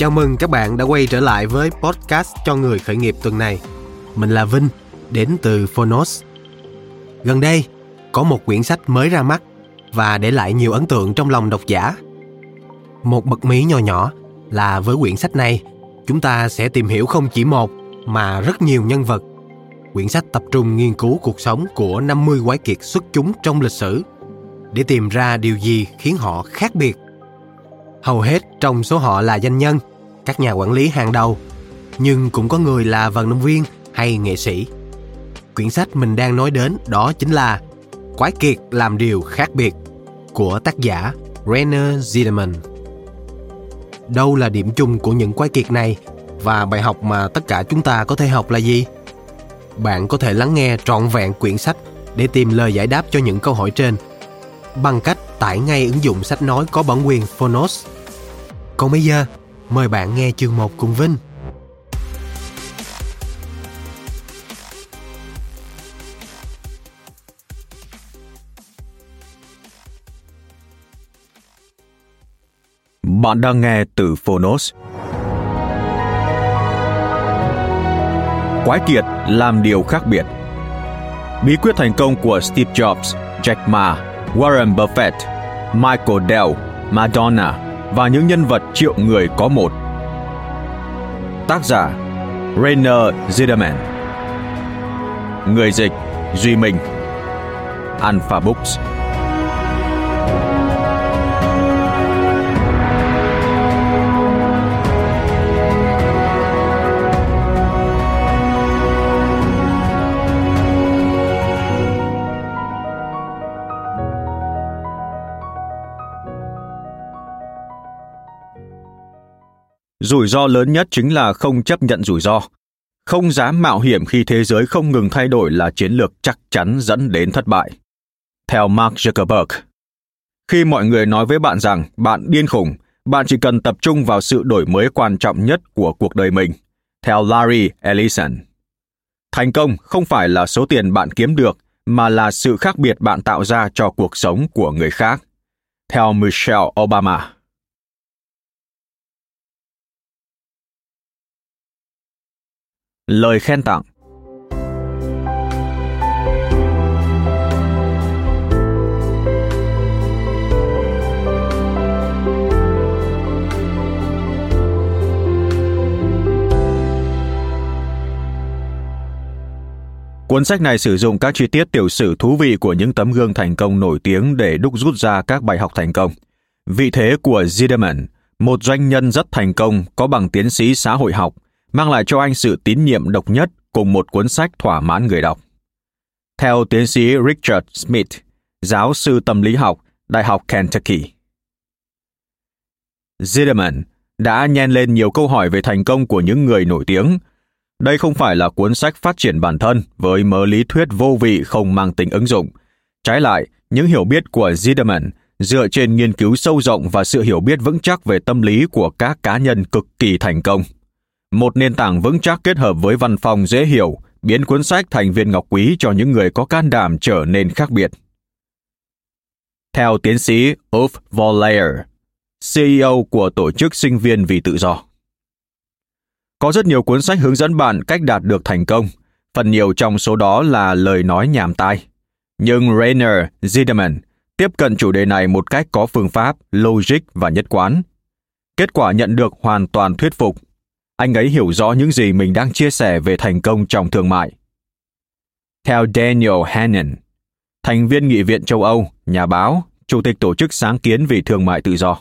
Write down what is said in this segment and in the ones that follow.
Chào mừng các bạn đã quay trở lại với podcast cho người khởi nghiệp tuần này. Mình là Vinh, đến từ Phonos. Gần đây, có một quyển sách mới ra mắt và để lại nhiều ấn tượng trong lòng độc giả. Một bậc mí nhỏ nhỏ là với quyển sách này, chúng ta sẽ tìm hiểu không chỉ một mà rất nhiều nhân vật. Quyển sách tập trung nghiên cứu cuộc sống của 50 quái kiệt xuất chúng trong lịch sử để tìm ra điều gì khiến họ khác biệt. Hầu hết trong số họ là doanh nhân, các nhà quản lý hàng đầu, nhưng cũng có người là vận động viên hay nghệ sĩ. Quyển sách mình đang nói đến đó chính là Quái kiệt làm điều khác biệt của tác giả Renner Ziedemann. Đâu là điểm chung của những quái kiệt này và bài học mà tất cả chúng ta có thể học là gì? Bạn có thể lắng nghe trọn vẹn quyển sách để tìm lời giải đáp cho những câu hỏi trên bằng cách tải ngay ứng dụng sách nói có bản quyền Phonos. Còn bây giờ, mời bạn nghe chương 1 cùng Vinh. Bạn đang nghe từ Phonos. Quái kiệt làm điều khác biệt. Bí quyết thành công của Steve Jobs, Jack Ma, Warren Buffett, Michael Dell, Madonna và những nhân vật triệu người có một. Tác giả, Rainer Ziedemann Người dịch, Duy Minh. Alpha Books. Rủi ro lớn nhất chính là không chấp nhận rủi ro. Không dám mạo hiểm khi thế giới không ngừng thay đổi là chiến lược chắc chắn dẫn đến thất bại. Theo Mark Zuckerberg, khi mọi người nói với bạn rằng bạn điên khủng, bạn chỉ cần tập trung vào sự đổi mới quan trọng nhất của cuộc đời mình. Theo Larry Ellison, thành công không phải là số tiền bạn kiếm được, mà là sự khác biệt bạn tạo ra cho cuộc sống của người khác. Theo Michelle Obama. Lời khen tặng Cuốn sách này sử dụng các chi tiết tiểu sử thú vị của những tấm gương thành công nổi tiếng để đúc rút ra các bài học thành công. Vị thế của Ziedemann, một doanh nhân rất thành công có bằng tiến sĩ xã hội học – mang lại cho anh sự tín nhiệm độc nhất cùng một cuốn sách thỏa mãn người đọc. Theo tiến sĩ Richard Smith, giáo sư tâm lý học, Đại học Kentucky. Zimmerman đã nhen lên nhiều câu hỏi về thành công của những người nổi tiếng. Đây không phải là cuốn sách phát triển bản thân với mớ lý thuyết vô vị không mang tính ứng dụng. Trái lại, những hiểu biết của Zimmerman dựa trên nghiên cứu sâu rộng và sự hiểu biết vững chắc về tâm lý của các cá nhân cực kỳ thành công một nền tảng vững chắc kết hợp với văn phòng dễ hiểu, biến cuốn sách thành viên ngọc quý cho những người có can đảm trở nên khác biệt. Theo tiến sĩ Ulf Vollayer, CEO của Tổ chức Sinh viên vì Tự do. Có rất nhiều cuốn sách hướng dẫn bạn cách đạt được thành công, phần nhiều trong số đó là lời nói nhảm tai. Nhưng Rainer Ziedemann tiếp cận chủ đề này một cách có phương pháp, logic và nhất quán. Kết quả nhận được hoàn toàn thuyết phục anh ấy hiểu rõ những gì mình đang chia sẻ về thành công trong thương mại. Theo Daniel Hannon, thành viên Nghị viện châu Âu, nhà báo, chủ tịch tổ chức sáng kiến vì thương mại tự do.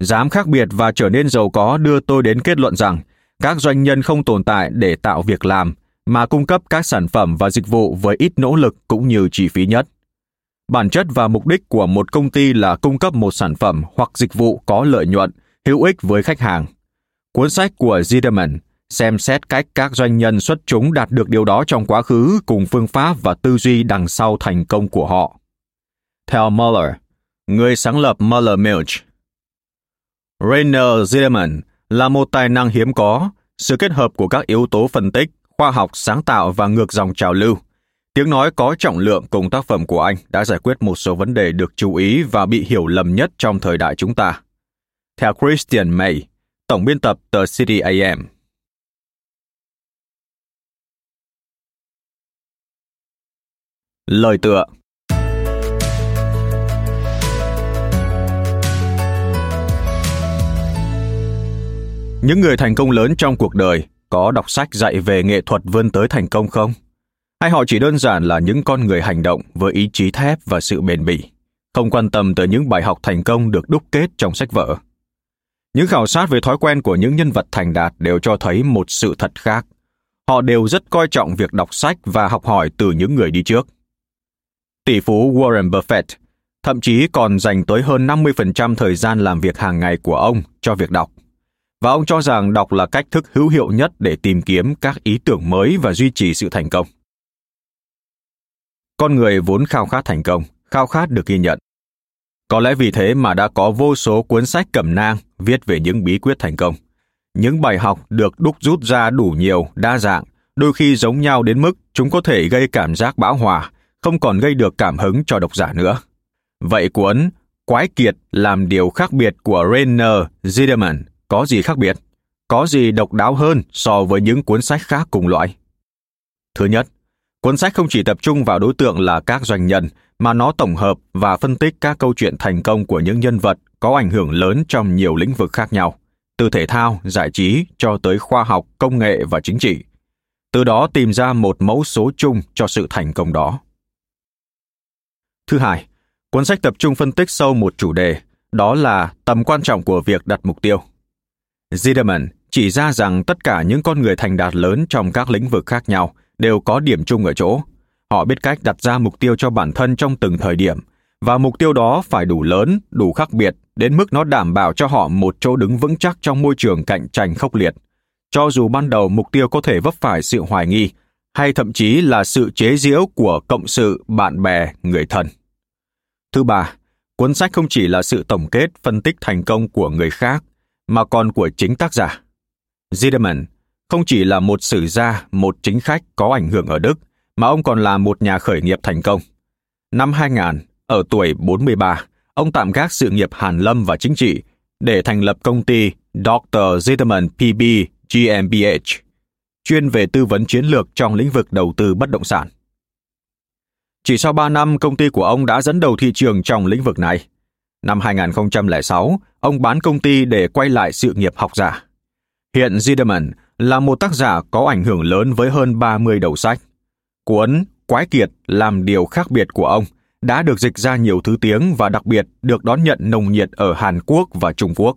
Dám khác biệt và trở nên giàu có đưa tôi đến kết luận rằng các doanh nhân không tồn tại để tạo việc làm, mà cung cấp các sản phẩm và dịch vụ với ít nỗ lực cũng như chi phí nhất. Bản chất và mục đích của một công ty là cung cấp một sản phẩm hoặc dịch vụ có lợi nhuận, hữu ích với khách hàng – Cuốn sách của Ziedemann xem xét cách các doanh nhân xuất chúng đạt được điều đó trong quá khứ cùng phương pháp và tư duy đằng sau thành công của họ. Theo Muller, người sáng lập Muller Milch, Rainer Ziedemann là một tài năng hiếm có, sự kết hợp của các yếu tố phân tích, khoa học sáng tạo và ngược dòng trào lưu. Tiếng nói có trọng lượng cùng tác phẩm của anh đã giải quyết một số vấn đề được chú ý và bị hiểu lầm nhất trong thời đại chúng ta. Theo Christian May, tổng biên tập tờ City AM. Lời tựa Những người thành công lớn trong cuộc đời có đọc sách dạy về nghệ thuật vươn tới thành công không? Hay họ chỉ đơn giản là những con người hành động với ý chí thép và sự bền bỉ, không quan tâm tới những bài học thành công được đúc kết trong sách vở? Những khảo sát về thói quen của những nhân vật thành đạt đều cho thấy một sự thật khác. Họ đều rất coi trọng việc đọc sách và học hỏi từ những người đi trước. Tỷ phú Warren Buffett thậm chí còn dành tới hơn 50% thời gian làm việc hàng ngày của ông cho việc đọc. Và ông cho rằng đọc là cách thức hữu hiệu nhất để tìm kiếm các ý tưởng mới và duy trì sự thành công. Con người vốn khao khát thành công, khao khát được ghi nhận. Có lẽ vì thế mà đã có vô số cuốn sách cẩm nang viết về những bí quyết thành công. Những bài học được đúc rút ra đủ nhiều, đa dạng, đôi khi giống nhau đến mức chúng có thể gây cảm giác bão hòa, không còn gây được cảm hứng cho độc giả nữa. Vậy cuốn Quái kiệt làm điều khác biệt của Rainer Ziedemann có gì khác biệt? Có gì độc đáo hơn so với những cuốn sách khác cùng loại? Thứ nhất, cuốn sách không chỉ tập trung vào đối tượng là các doanh nhân, mà nó tổng hợp và phân tích các câu chuyện thành công của những nhân vật có ảnh hưởng lớn trong nhiều lĩnh vực khác nhau, từ thể thao, giải trí cho tới khoa học, công nghệ và chính trị. Từ đó tìm ra một mẫu số chung cho sự thành công đó. Thứ hai, cuốn sách tập trung phân tích sâu một chủ đề, đó là tầm quan trọng của việc đặt mục tiêu. Ziedemann chỉ ra rằng tất cả những con người thành đạt lớn trong các lĩnh vực khác nhau đều có điểm chung ở chỗ. Họ biết cách đặt ra mục tiêu cho bản thân trong từng thời điểm, và mục tiêu đó phải đủ lớn, đủ khác biệt, đến mức nó đảm bảo cho họ một chỗ đứng vững chắc trong môi trường cạnh tranh khốc liệt. Cho dù ban đầu mục tiêu có thể vấp phải sự hoài nghi, hay thậm chí là sự chế giễu của cộng sự, bạn bè, người thân. Thứ ba, cuốn sách không chỉ là sự tổng kết phân tích thành công của người khác, mà còn của chính tác giả. Ziedemann không chỉ là một sử gia, một chính khách có ảnh hưởng ở Đức, mà ông còn là một nhà khởi nghiệp thành công. Năm 2000, ở tuổi 43, ông tạm gác sự nghiệp hàn lâm và chính trị để thành lập công ty Dr. Zitterman PB GmbH, chuyên về tư vấn chiến lược trong lĩnh vực đầu tư bất động sản. Chỉ sau 3 năm, công ty của ông đã dẫn đầu thị trường trong lĩnh vực này. Năm 2006, ông bán công ty để quay lại sự nghiệp học giả. Hiện Ziedemann là một tác giả có ảnh hưởng lớn với hơn 30 đầu sách. Cuốn Quái kiệt làm điều khác biệt của ông đã được dịch ra nhiều thứ tiếng và đặc biệt được đón nhận nồng nhiệt ở Hàn Quốc và Trung Quốc.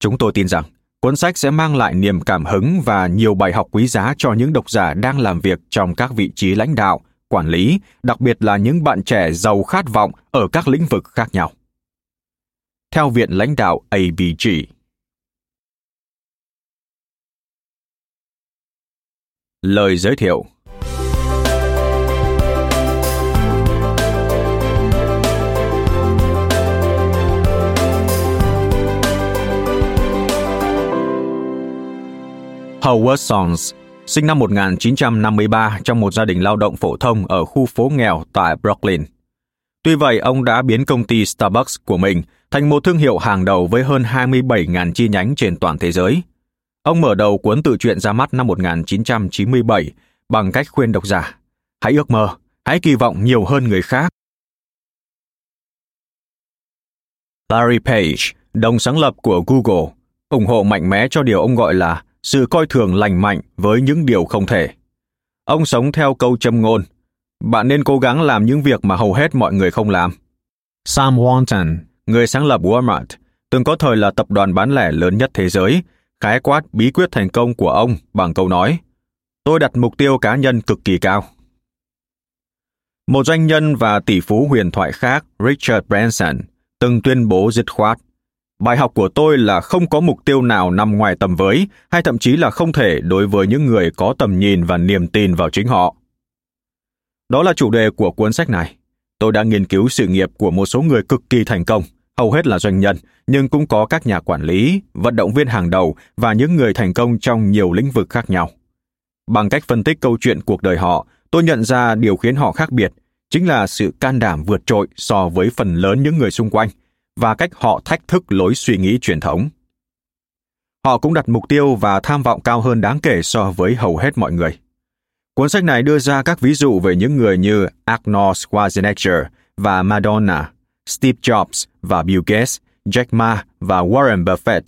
Chúng tôi tin rằng cuốn sách sẽ mang lại niềm cảm hứng và nhiều bài học quý giá cho những độc giả đang làm việc trong các vị trí lãnh đạo, quản lý, đặc biệt là những bạn trẻ giàu khát vọng ở các lĩnh vực khác nhau. Theo Viện lãnh đạo ABG. Lời giới thiệu Howard Sons, sinh năm 1953 trong một gia đình lao động phổ thông ở khu phố nghèo tại Brooklyn. Tuy vậy, ông đã biến công ty Starbucks của mình thành một thương hiệu hàng đầu với hơn 27.000 chi nhánh trên toàn thế giới. Ông mở đầu cuốn tự truyện ra mắt năm 1997 bằng cách khuyên độc giả, hãy ước mơ, hãy kỳ vọng nhiều hơn người khác. Larry Page, đồng sáng lập của Google, ủng hộ mạnh mẽ cho điều ông gọi là sự coi thường lành mạnh với những điều không thể. Ông sống theo câu châm ngôn, bạn nên cố gắng làm những việc mà hầu hết mọi người không làm. Sam Walton, người sáng lập Walmart, từng có thời là tập đoàn bán lẻ lớn nhất thế giới, khái quát bí quyết thành công của ông bằng câu nói, tôi đặt mục tiêu cá nhân cực kỳ cao. Một doanh nhân và tỷ phú huyền thoại khác, Richard Branson, từng tuyên bố dứt khoát, Bài học của tôi là không có mục tiêu nào nằm ngoài tầm với, hay thậm chí là không thể đối với những người có tầm nhìn và niềm tin vào chính họ. Đó là chủ đề của cuốn sách này. Tôi đã nghiên cứu sự nghiệp của một số người cực kỳ thành công, hầu hết là doanh nhân, nhưng cũng có các nhà quản lý, vận động viên hàng đầu và những người thành công trong nhiều lĩnh vực khác nhau. Bằng cách phân tích câu chuyện cuộc đời họ, tôi nhận ra điều khiến họ khác biệt chính là sự can đảm vượt trội so với phần lớn những người xung quanh và cách họ thách thức lối suy nghĩ truyền thống. Họ cũng đặt mục tiêu và tham vọng cao hơn đáng kể so với hầu hết mọi người. Cuốn sách này đưa ra các ví dụ về những người như Arnold Schwarzenegger và Madonna, Steve Jobs và Bill Gates, Jack Ma và Warren Buffett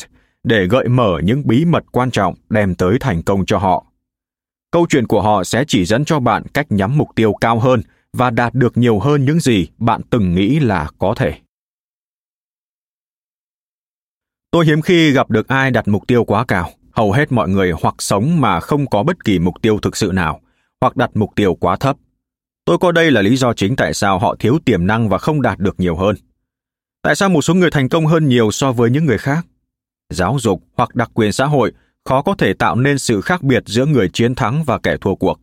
để gợi mở những bí mật quan trọng đem tới thành công cho họ. Câu chuyện của họ sẽ chỉ dẫn cho bạn cách nhắm mục tiêu cao hơn và đạt được nhiều hơn những gì bạn từng nghĩ là có thể. Tôi hiếm khi gặp được ai đặt mục tiêu quá cao. Hầu hết mọi người hoặc sống mà không có bất kỳ mục tiêu thực sự nào, hoặc đặt mục tiêu quá thấp. Tôi coi đây là lý do chính tại sao họ thiếu tiềm năng và không đạt được nhiều hơn. Tại sao một số người thành công hơn nhiều so với những người khác? Giáo dục hoặc đặc quyền xã hội khó có thể tạo nên sự khác biệt giữa người chiến thắng và kẻ thua cuộc.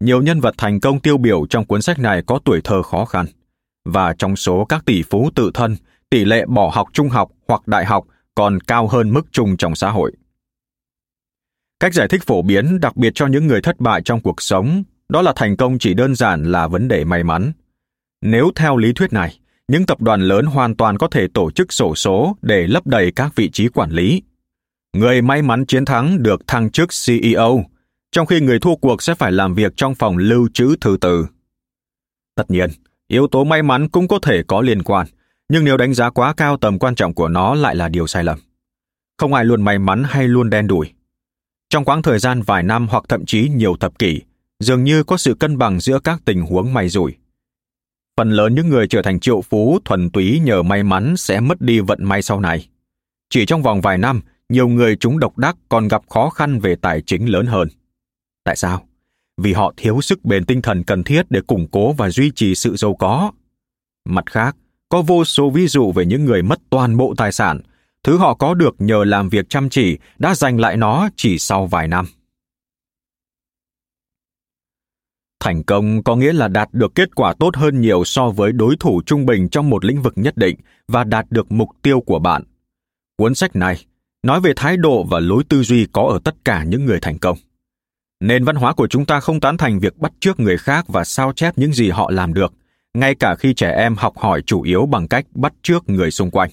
Nhiều nhân vật thành công tiêu biểu trong cuốn sách này có tuổi thơ khó khăn. Và trong số các tỷ phú tự thân, tỷ lệ bỏ học trung học hoặc đại học còn cao hơn mức chung trong xã hội. Cách giải thích phổ biến đặc biệt cho những người thất bại trong cuộc sống đó là thành công chỉ đơn giản là vấn đề may mắn. Nếu theo lý thuyết này, những tập đoàn lớn hoàn toàn có thể tổ chức sổ số để lấp đầy các vị trí quản lý. Người may mắn chiến thắng được thăng chức CEO, trong khi người thua cuộc sẽ phải làm việc trong phòng lưu trữ thư từ. Tất nhiên, yếu tố may mắn cũng có thể có liên quan, nhưng nếu đánh giá quá cao tầm quan trọng của nó lại là điều sai lầm. Không ai luôn may mắn hay luôn đen đủi. Trong quãng thời gian vài năm hoặc thậm chí nhiều thập kỷ, dường như có sự cân bằng giữa các tình huống may rủi. Phần lớn những người trở thành triệu phú thuần túy nhờ may mắn sẽ mất đi vận may sau này. Chỉ trong vòng vài năm, nhiều người chúng độc đắc còn gặp khó khăn về tài chính lớn hơn. Tại sao? Vì họ thiếu sức bền tinh thần cần thiết để củng cố và duy trì sự giàu có. Mặt khác, có vô số ví dụ về những người mất toàn bộ tài sản, thứ họ có được nhờ làm việc chăm chỉ đã giành lại nó chỉ sau vài năm. Thành công có nghĩa là đạt được kết quả tốt hơn nhiều so với đối thủ trung bình trong một lĩnh vực nhất định và đạt được mục tiêu của bạn. Cuốn sách này nói về thái độ và lối tư duy có ở tất cả những người thành công. Nền văn hóa của chúng ta không tán thành việc bắt chước người khác và sao chép những gì họ làm được, ngay cả khi trẻ em học hỏi chủ yếu bằng cách bắt chước người xung quanh.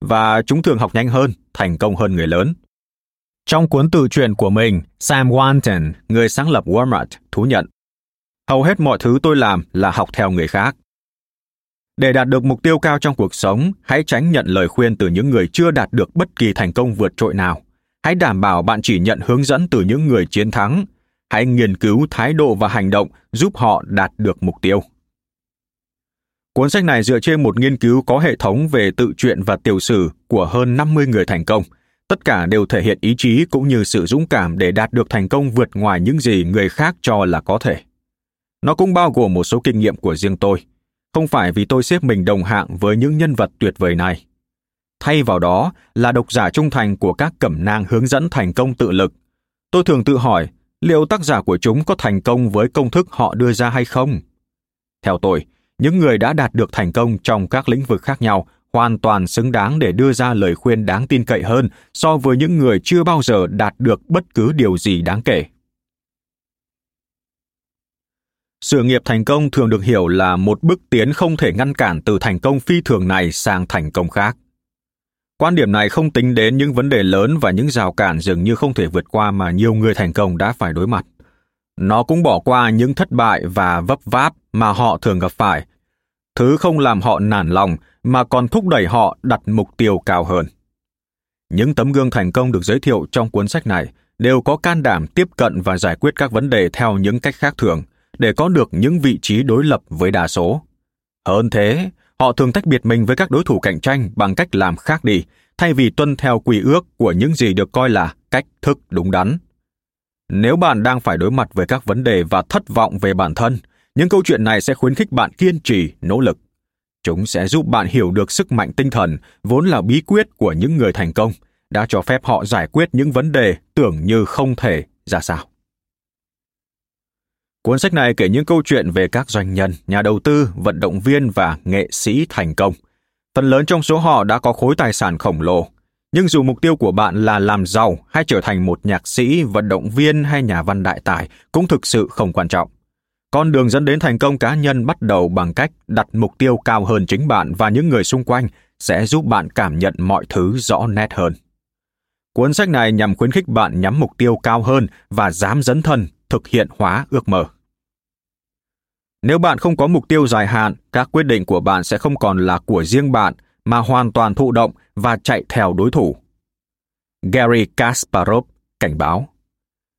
Và chúng thường học nhanh hơn, thành công hơn người lớn. Trong cuốn tự truyện của mình, Sam Walton, người sáng lập Walmart, thú nhận hầu hết mọi thứ tôi làm là học theo người khác để đạt được mục tiêu cao trong cuộc sống, hãy tránh nhận lời khuyên từ những người chưa đạt được bất kỳ thành công vượt trội nào hãy đảm bảo bạn chỉ nhận hướng dẫn từ những người chiến thắng hãy nghiên cứu thái độ và hành động giúp họ đạt được mục tiêu Cuốn sách này dựa trên một nghiên cứu có hệ thống về tự truyện và tiểu sử của hơn 50 người thành công. Tất cả đều thể hiện ý chí cũng như sự dũng cảm để đạt được thành công vượt ngoài những gì người khác cho là có thể. Nó cũng bao gồm một số kinh nghiệm của riêng tôi, không phải vì tôi xếp mình đồng hạng với những nhân vật tuyệt vời này. Thay vào đó là độc giả trung thành của các cẩm nang hướng dẫn thành công tự lực. Tôi thường tự hỏi liệu tác giả của chúng có thành công với công thức họ đưa ra hay không. Theo tôi, những người đã đạt được thành công trong các lĩnh vực khác nhau hoàn toàn xứng đáng để đưa ra lời khuyên đáng tin cậy hơn so với những người chưa bao giờ đạt được bất cứ điều gì đáng kể. Sự nghiệp thành công thường được hiểu là một bước tiến không thể ngăn cản từ thành công phi thường này sang thành công khác. Quan điểm này không tính đến những vấn đề lớn và những rào cản dường như không thể vượt qua mà nhiều người thành công đã phải đối mặt. Nó cũng bỏ qua những thất bại và vấp váp mà họ thường gặp phải, thứ không làm họ nản lòng mà còn thúc đẩy họ đặt mục tiêu cao hơn. Những tấm gương thành công được giới thiệu trong cuốn sách này đều có can đảm tiếp cận và giải quyết các vấn đề theo những cách khác thường – để có được những vị trí đối lập với đa số. Hơn thế, họ thường tách biệt mình với các đối thủ cạnh tranh bằng cách làm khác đi, thay vì tuân theo quy ước của những gì được coi là cách thức đúng đắn. Nếu bạn đang phải đối mặt với các vấn đề và thất vọng về bản thân, những câu chuyện này sẽ khuyến khích bạn kiên trì, nỗ lực. Chúng sẽ giúp bạn hiểu được sức mạnh tinh thần vốn là bí quyết của những người thành công, đã cho phép họ giải quyết những vấn đề tưởng như không thể ra sao. Cuốn sách này kể những câu chuyện về các doanh nhân, nhà đầu tư, vận động viên và nghệ sĩ thành công. Phần lớn trong số họ đã có khối tài sản khổng lồ. Nhưng dù mục tiêu của bạn là làm giàu hay trở thành một nhạc sĩ, vận động viên hay nhà văn đại tài cũng thực sự không quan trọng. Con đường dẫn đến thành công cá nhân bắt đầu bằng cách đặt mục tiêu cao hơn chính bạn và những người xung quanh sẽ giúp bạn cảm nhận mọi thứ rõ nét hơn. Cuốn sách này nhằm khuyến khích bạn nhắm mục tiêu cao hơn và dám dấn thân thực hiện hóa ước mơ. Nếu bạn không có mục tiêu dài hạn, các quyết định của bạn sẽ không còn là của riêng bạn mà hoàn toàn thụ động và chạy theo đối thủ. Gary Kasparov cảnh báo.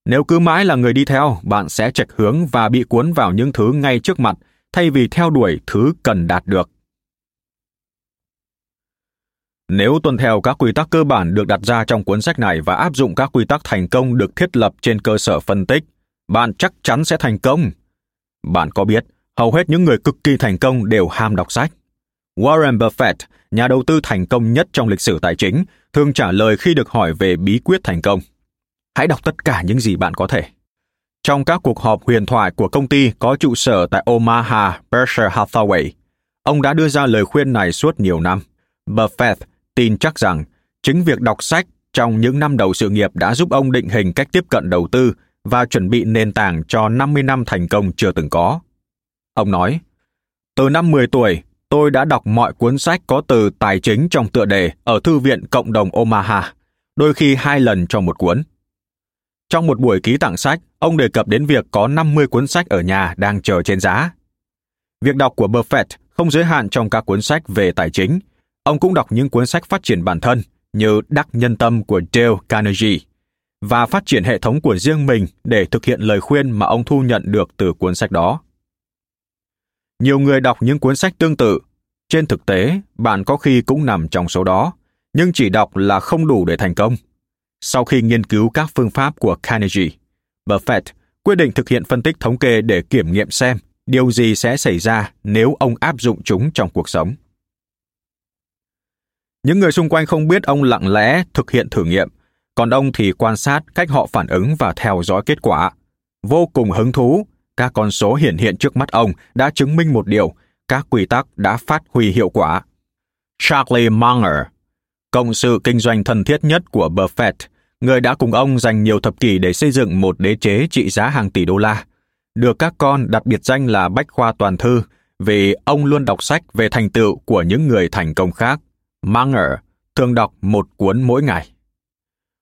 Nếu cứ mãi là người đi theo, bạn sẽ chệch hướng và bị cuốn vào những thứ ngay trước mặt thay vì theo đuổi thứ cần đạt được. Nếu tuân theo các quy tắc cơ bản được đặt ra trong cuốn sách này và áp dụng các quy tắc thành công được thiết lập trên cơ sở phân tích, bạn chắc chắn sẽ thành công. Bạn có biết, hầu hết những người cực kỳ thành công đều ham đọc sách. Warren Buffett, nhà đầu tư thành công nhất trong lịch sử tài chính, thường trả lời khi được hỏi về bí quyết thành công. Hãy đọc tất cả những gì bạn có thể. Trong các cuộc họp huyền thoại của công ty có trụ sở tại Omaha, Berkshire Hathaway, ông đã đưa ra lời khuyên này suốt nhiều năm. Buffett tin chắc rằng chính việc đọc sách trong những năm đầu sự nghiệp đã giúp ông định hình cách tiếp cận đầu tư và chuẩn bị nền tảng cho 50 năm thành công chưa từng có. Ông nói, từ năm 10 tuổi, tôi đã đọc mọi cuốn sách có từ tài chính trong tựa đề ở Thư viện Cộng đồng Omaha, đôi khi hai lần trong một cuốn. Trong một buổi ký tặng sách, ông đề cập đến việc có 50 cuốn sách ở nhà đang chờ trên giá. Việc đọc của Buffett không giới hạn trong các cuốn sách về tài chính. Ông cũng đọc những cuốn sách phát triển bản thân như Đắc Nhân Tâm của Dale Carnegie và phát triển hệ thống của riêng mình để thực hiện lời khuyên mà ông thu nhận được từ cuốn sách đó. Nhiều người đọc những cuốn sách tương tự. Trên thực tế, bạn có khi cũng nằm trong số đó, nhưng chỉ đọc là không đủ để thành công. Sau khi nghiên cứu các phương pháp của Carnegie, Buffett quyết định thực hiện phân tích thống kê để kiểm nghiệm xem điều gì sẽ xảy ra nếu ông áp dụng chúng trong cuộc sống. Những người xung quanh không biết ông lặng lẽ thực hiện thử nghiệm, còn ông thì quan sát cách họ phản ứng và theo dõi kết quả. Vô cùng hứng thú, các con số hiển hiện trước mắt ông đã chứng minh một điều, các quy tắc đã phát huy hiệu quả. Charlie Munger, công sự kinh doanh thân thiết nhất của Buffett, người đã cùng ông dành nhiều thập kỷ để xây dựng một đế chế trị giá hàng tỷ đô la, được các con đặt biệt danh là Bách Khoa Toàn Thư vì ông luôn đọc sách về thành tựu của những người thành công khác. Munger thường đọc một cuốn mỗi ngày.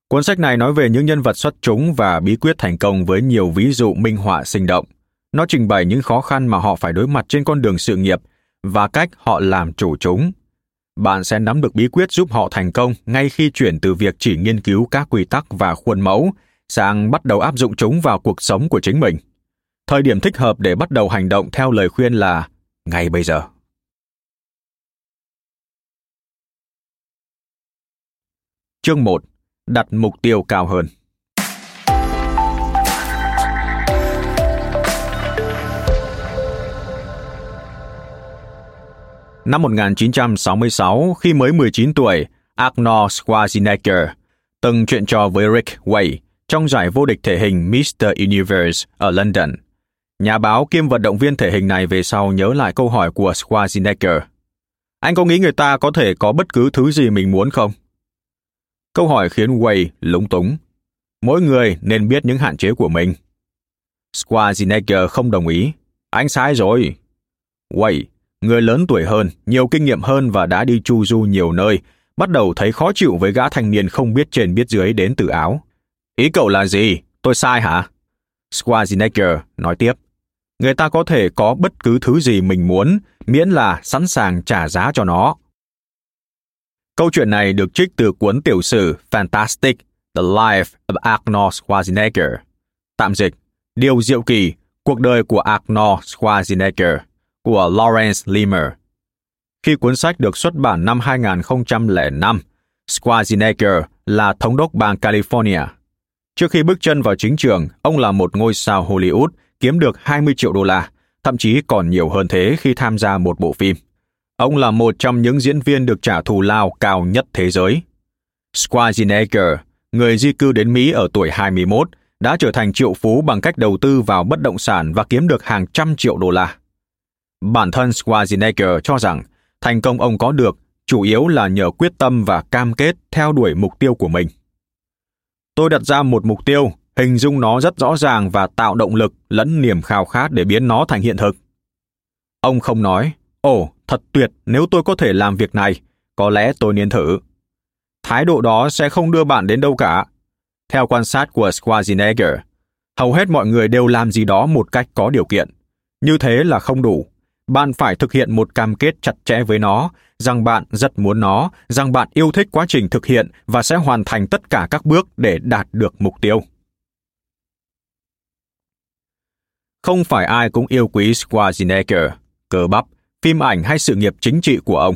Cuốn sách này nói về những nhân vật xuất chúng và bí quyết thành công với nhiều ví dụ minh họa sinh động. Nó trình bày những khó khăn mà họ phải đối mặt trên con đường sự nghiệp và cách họ làm chủ chúng. Bạn sẽ nắm được bí quyết giúp họ thành công ngay khi chuyển từ việc chỉ nghiên cứu các quy tắc và khuôn mẫu sang bắt đầu áp dụng chúng vào cuộc sống của chính mình. Thời điểm thích hợp để bắt đầu hành động theo lời khuyên là ngay bây giờ. Chương 1. Đặt mục tiêu cao hơn. Năm 1966, khi mới 19 tuổi, Arnold Schwarzenegger từng chuyện trò với Rick Way trong giải vô địch thể hình Mr. Universe ở London. Nhà báo kiêm vận động viên thể hình này về sau nhớ lại câu hỏi của Schwarzenegger. Anh có nghĩ người ta có thể có bất cứ thứ gì mình muốn không? Câu hỏi khiến Way lúng túng. Mỗi người nên biết những hạn chế của mình. Schwarzenegger không đồng ý. Anh sai rồi. Way, người lớn tuổi hơn, nhiều kinh nghiệm hơn và đã đi chu du nhiều nơi, bắt đầu thấy khó chịu với gã thanh niên không biết trên biết dưới đến từ áo. Ý cậu là gì? Tôi sai hả? Schwarzenegger nói tiếp. Người ta có thể có bất cứ thứ gì mình muốn, miễn là sẵn sàng trả giá cho nó. Câu chuyện này được trích từ cuốn tiểu sử Fantastic, The Life of Arnold Schwarzenegger. Tạm dịch, Điều diệu kỳ, cuộc đời của Arnold Schwarzenegger của Lawrence Limer. Khi cuốn sách được xuất bản năm 2005, Schwarzenegger là thống đốc bang California. Trước khi bước chân vào chính trường, ông là một ngôi sao Hollywood kiếm được 20 triệu đô la, thậm chí còn nhiều hơn thế khi tham gia một bộ phim. Ông là một trong những diễn viên được trả thù lao cao nhất thế giới. Schwarzenegger, người di cư đến Mỹ ở tuổi 21, đã trở thành triệu phú bằng cách đầu tư vào bất động sản và kiếm được hàng trăm triệu đô la. Bản thân Schwarzenegger cho rằng thành công ông có được chủ yếu là nhờ quyết tâm và cam kết theo đuổi mục tiêu của mình. Tôi đặt ra một mục tiêu, hình dung nó rất rõ ràng và tạo động lực lẫn niềm khao khát để biến nó thành hiện thực. Ông không nói, ồ, thật tuyệt nếu tôi có thể làm việc này, có lẽ tôi nên thử. thái độ đó sẽ không đưa bạn đến đâu cả. Theo quan sát của Schwarzenegger, hầu hết mọi người đều làm gì đó một cách có điều kiện. Như thế là không đủ. Bạn phải thực hiện một cam kết chặt chẽ với nó, rằng bạn rất muốn nó, rằng bạn yêu thích quá trình thực hiện và sẽ hoàn thành tất cả các bước để đạt được mục tiêu. Không phải ai cũng yêu quý Schwarzenegger, cơ bắp, phim ảnh hay sự nghiệp chính trị của ông.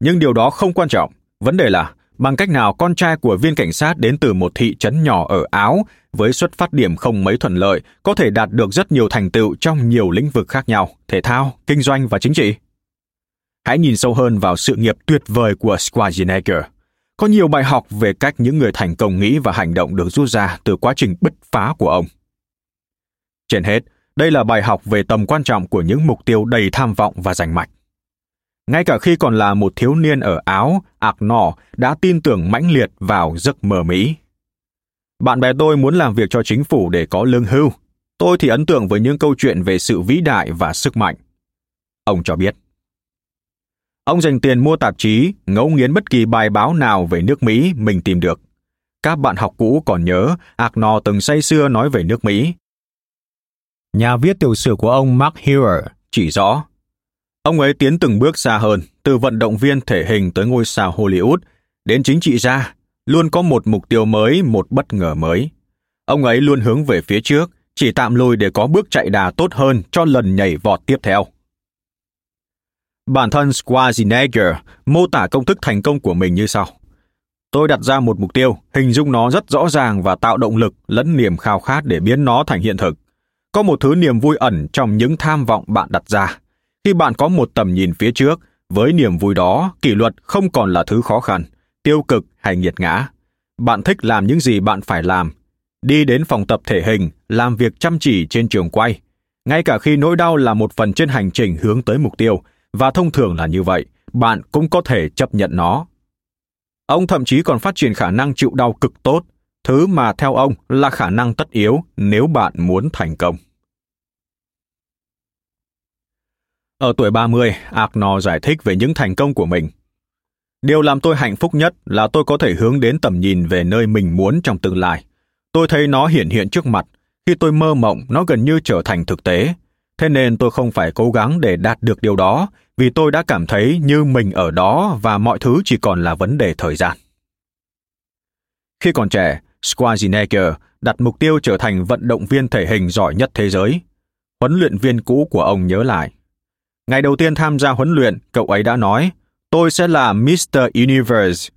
Nhưng điều đó không quan trọng. Vấn đề là bằng cách nào con trai của viên cảnh sát đến từ một thị trấn nhỏ ở Áo với xuất phát điểm không mấy thuận lợi có thể đạt được rất nhiều thành tựu trong nhiều lĩnh vực khác nhau, thể thao, kinh doanh và chính trị. Hãy nhìn sâu hơn vào sự nghiệp tuyệt vời của Schwarzenegger. Có nhiều bài học về cách những người thành công nghĩ và hành động được rút ra từ quá trình bứt phá của ông. Trên hết, đây là bài học về tầm quan trọng của những mục tiêu đầy tham vọng và rành mạch. Ngay cả khi còn là một thiếu niên ở Áo, Arno đã tin tưởng mãnh liệt vào giấc mơ Mỹ. Bạn bè tôi muốn làm việc cho chính phủ để có lương hưu. Tôi thì ấn tượng với những câu chuyện về sự vĩ đại và sức mạnh. Ông cho biết. Ông dành tiền mua tạp chí, ngẫu nghiến bất kỳ bài báo nào về nước Mỹ mình tìm được. Các bạn học cũ còn nhớ Arno từng say xưa nói về nước Mỹ. Nhà viết tiểu sử của ông Mark Hewer chỉ rõ Ông ấy tiến từng bước xa hơn, từ vận động viên thể hình tới ngôi sao Hollywood, đến chính trị gia, luôn có một mục tiêu mới, một bất ngờ mới. Ông ấy luôn hướng về phía trước, chỉ tạm lùi để có bước chạy đà tốt hơn cho lần nhảy vọt tiếp theo. Bản thân Schwarzenegger mô tả công thức thành công của mình như sau. Tôi đặt ra một mục tiêu, hình dung nó rất rõ ràng và tạo động lực lẫn niềm khao khát để biến nó thành hiện thực. Có một thứ niềm vui ẩn trong những tham vọng bạn đặt ra. Khi bạn có một tầm nhìn phía trước, với niềm vui đó, kỷ luật không còn là thứ khó khăn, tiêu cực hay nghiệt ngã. Bạn thích làm những gì bạn phải làm. Đi đến phòng tập thể hình, làm việc chăm chỉ trên trường quay. Ngay cả khi nỗi đau là một phần trên hành trình hướng tới mục tiêu, và thông thường là như vậy, bạn cũng có thể chấp nhận nó. Ông thậm chí còn phát triển khả năng chịu đau cực tốt, thứ mà theo ông là khả năng tất yếu nếu bạn muốn thành công. Ở tuổi 30, Arno giải thích về những thành công của mình. Điều làm tôi hạnh phúc nhất là tôi có thể hướng đến tầm nhìn về nơi mình muốn trong tương lai. Tôi thấy nó hiện hiện trước mặt. Khi tôi mơ mộng, nó gần như trở thành thực tế. Thế nên tôi không phải cố gắng để đạt được điều đó, vì tôi đã cảm thấy như mình ở đó và mọi thứ chỉ còn là vấn đề thời gian. Khi còn trẻ, Schwarzenegger đặt mục tiêu trở thành vận động viên thể hình giỏi nhất thế giới. Huấn luyện viên cũ của ông nhớ lại. Ngày đầu tiên tham gia huấn luyện, cậu ấy đã nói, tôi sẽ là Mr. Universe.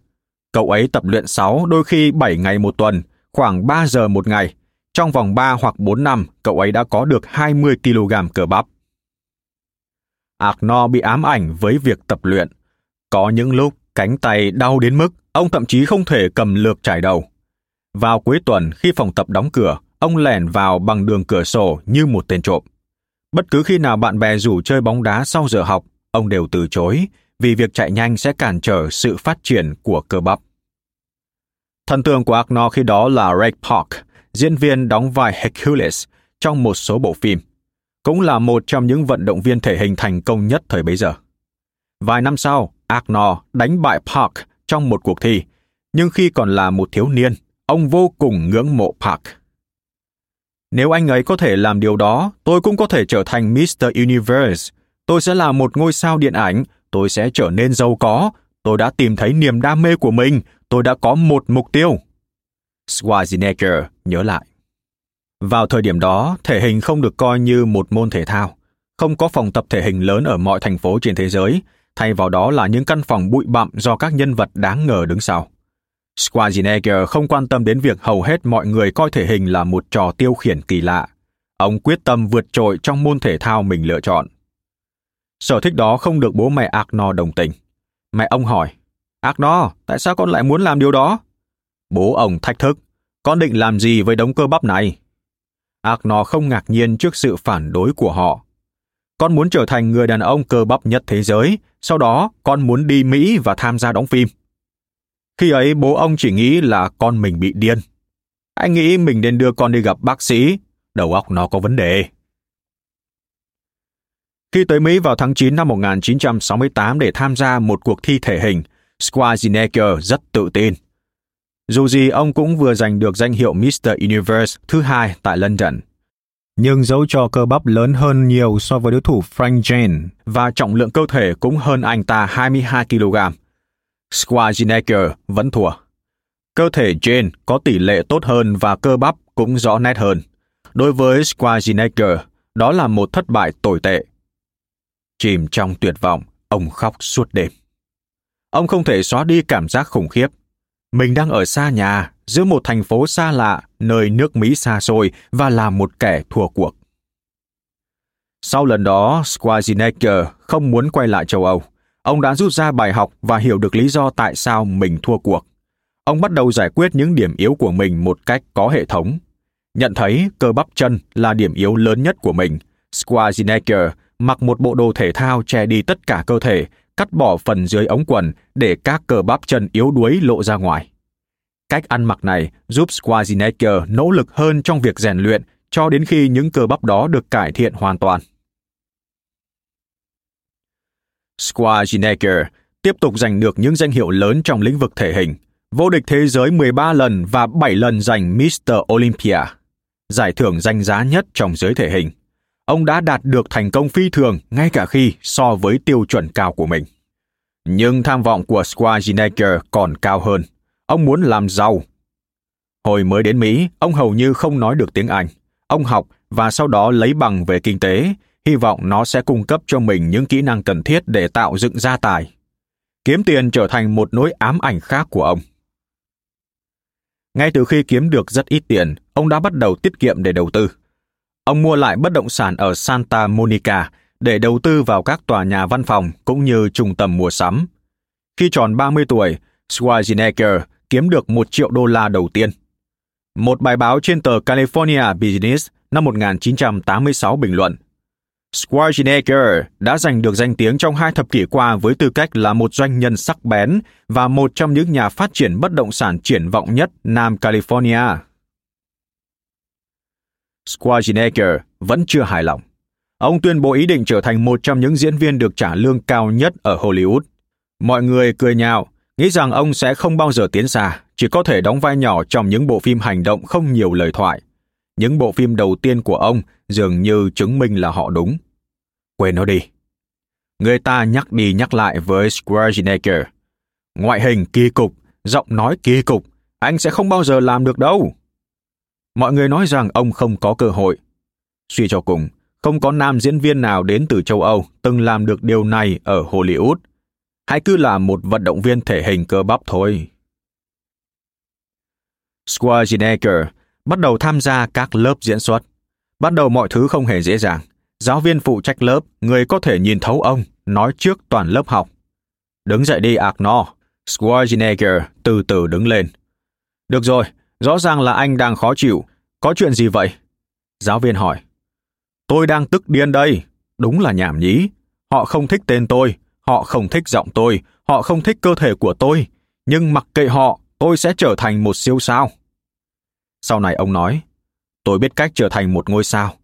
Cậu ấy tập luyện 6, đôi khi 7 ngày một tuần, khoảng 3 giờ một ngày. Trong vòng 3 hoặc 4 năm, cậu ấy đã có được 20 kg cơ bắp. Arno bị ám ảnh với việc tập luyện. Có những lúc cánh tay đau đến mức ông thậm chí không thể cầm lược trải đầu. Vào cuối tuần khi phòng tập đóng cửa, ông lẻn vào bằng đường cửa sổ như một tên trộm. Bất cứ khi nào bạn bè rủ chơi bóng đá sau giờ học, ông đều từ chối vì việc chạy nhanh sẽ cản trở sự phát triển của cơ bắp. Thần tượng của Agno khi đó là Ray Park, diễn viên đóng vai Hercules trong một số bộ phim, cũng là một trong những vận động viên thể hình thành công nhất thời bấy giờ. Vài năm sau, Agno đánh bại Park trong một cuộc thi, nhưng khi còn là một thiếu niên, ông vô cùng ngưỡng mộ Park. Nếu anh ấy có thể làm điều đó, tôi cũng có thể trở thành Mr. Universe. Tôi sẽ là một ngôi sao điện ảnh, tôi sẽ trở nên giàu có. Tôi đã tìm thấy niềm đam mê của mình, tôi đã có một mục tiêu. Schwarzenegger nhớ lại. Vào thời điểm đó, thể hình không được coi như một môn thể thao. Không có phòng tập thể hình lớn ở mọi thành phố trên thế giới, thay vào đó là những căn phòng bụi bặm do các nhân vật đáng ngờ đứng sau. Schwarzenegger không quan tâm đến việc hầu hết mọi người coi thể hình là một trò tiêu khiển kỳ lạ. Ông quyết tâm vượt trội trong môn thể thao mình lựa chọn. Sở thích đó không được bố mẹ Arno đồng tình. Mẹ ông hỏi, Arno, tại sao con lại muốn làm điều đó? Bố ông thách thức, con định làm gì với đống cơ bắp này? Arno không ngạc nhiên trước sự phản đối của họ. Con muốn trở thành người đàn ông cơ bắp nhất thế giới, sau đó con muốn đi Mỹ và tham gia đóng phim. Khi ấy bố ông chỉ nghĩ là con mình bị điên. Anh nghĩ mình nên đưa con đi gặp bác sĩ, đầu óc nó có vấn đề. Khi tới Mỹ vào tháng 9 năm 1968 để tham gia một cuộc thi thể hình, Schwarzenegger rất tự tin. Dù gì ông cũng vừa giành được danh hiệu Mr. Universe thứ hai tại London. Nhưng dấu cho cơ bắp lớn hơn nhiều so với đối thủ Frank Jane và trọng lượng cơ thể cũng hơn anh ta 22 kg, Schwarzenegger vẫn thua. Cơ thể Jane có tỷ lệ tốt hơn và cơ bắp cũng rõ nét hơn. Đối với Schwarzenegger, đó là một thất bại tồi tệ. Chìm trong tuyệt vọng, ông khóc suốt đêm. Ông không thể xóa đi cảm giác khủng khiếp. Mình đang ở xa nhà, giữa một thành phố xa lạ, nơi nước Mỹ xa xôi và là một kẻ thua cuộc. Sau lần đó, Schwarzenegger không muốn quay lại châu Âu. Ông đã rút ra bài học và hiểu được lý do tại sao mình thua cuộc. Ông bắt đầu giải quyết những điểm yếu của mình một cách có hệ thống. Nhận thấy cơ bắp chân là điểm yếu lớn nhất của mình, Schwarzenegger mặc một bộ đồ thể thao che đi tất cả cơ thể, cắt bỏ phần dưới ống quần để các cơ bắp chân yếu đuối lộ ra ngoài. Cách ăn mặc này giúp Schwarzenegger nỗ lực hơn trong việc rèn luyện cho đến khi những cơ bắp đó được cải thiện hoàn toàn. Schwarzenegger tiếp tục giành được những danh hiệu lớn trong lĩnh vực thể hình, vô địch thế giới 13 lần và 7 lần giành Mr. Olympia, giải thưởng danh giá nhất trong giới thể hình. Ông đã đạt được thành công phi thường ngay cả khi so với tiêu chuẩn cao của mình. Nhưng tham vọng của Schwarzenegger còn cao hơn. Ông muốn làm giàu. Hồi mới đến Mỹ, ông hầu như không nói được tiếng Anh. Ông học và sau đó lấy bằng về kinh tế, hy vọng nó sẽ cung cấp cho mình những kỹ năng cần thiết để tạo dựng gia tài. Kiếm tiền trở thành một nỗi ám ảnh khác của ông. Ngay từ khi kiếm được rất ít tiền, ông đã bắt đầu tiết kiệm để đầu tư. Ông mua lại bất động sản ở Santa Monica để đầu tư vào các tòa nhà văn phòng cũng như trung tâm mua sắm. Khi tròn 30 tuổi, Schwarzenegger kiếm được 1 triệu đô la đầu tiên. Một bài báo trên tờ California Business năm 1986 bình luận Schwarzenegger đã giành được danh tiếng trong hai thập kỷ qua với tư cách là một doanh nhân sắc bén và một trong những nhà phát triển bất động sản triển vọng nhất Nam California. Schwarzenegger vẫn chưa hài lòng. Ông tuyên bố ý định trở thành một trong những diễn viên được trả lương cao nhất ở Hollywood. Mọi người cười nhạo, nghĩ rằng ông sẽ không bao giờ tiến xa, chỉ có thể đóng vai nhỏ trong những bộ phim hành động không nhiều lời thoại. Những bộ phim đầu tiên của ông dường như chứng minh là họ đúng. Quên nó đi. Người ta nhắc đi nhắc lại với Schwarzenegger. Ngoại hình kỳ cục, giọng nói kỳ cục, anh sẽ không bao giờ làm được đâu. Mọi người nói rằng ông không có cơ hội. Suy cho cùng, không có nam diễn viên nào đến từ châu Âu từng làm được điều này ở Hollywood. Hãy cứ là một vận động viên thể hình cơ bắp thôi. Schwarzenegger bắt đầu tham gia các lớp diễn xuất. Bắt đầu mọi thứ không hề dễ dàng. Giáo viên phụ trách lớp, người có thể nhìn thấu ông, nói trước toàn lớp học. Đứng dậy đi Agno. Schwarzenegger từ từ đứng lên. Được rồi, rõ ràng là anh đang khó chịu. Có chuyện gì vậy? Giáo viên hỏi. Tôi đang tức điên đây. Đúng là nhảm nhí. Họ không thích tên tôi, họ không thích giọng tôi, họ không thích cơ thể của tôi. Nhưng mặc kệ họ, tôi sẽ trở thành một siêu sao. Sau này ông nói, tôi biết cách trở thành một ngôi sao.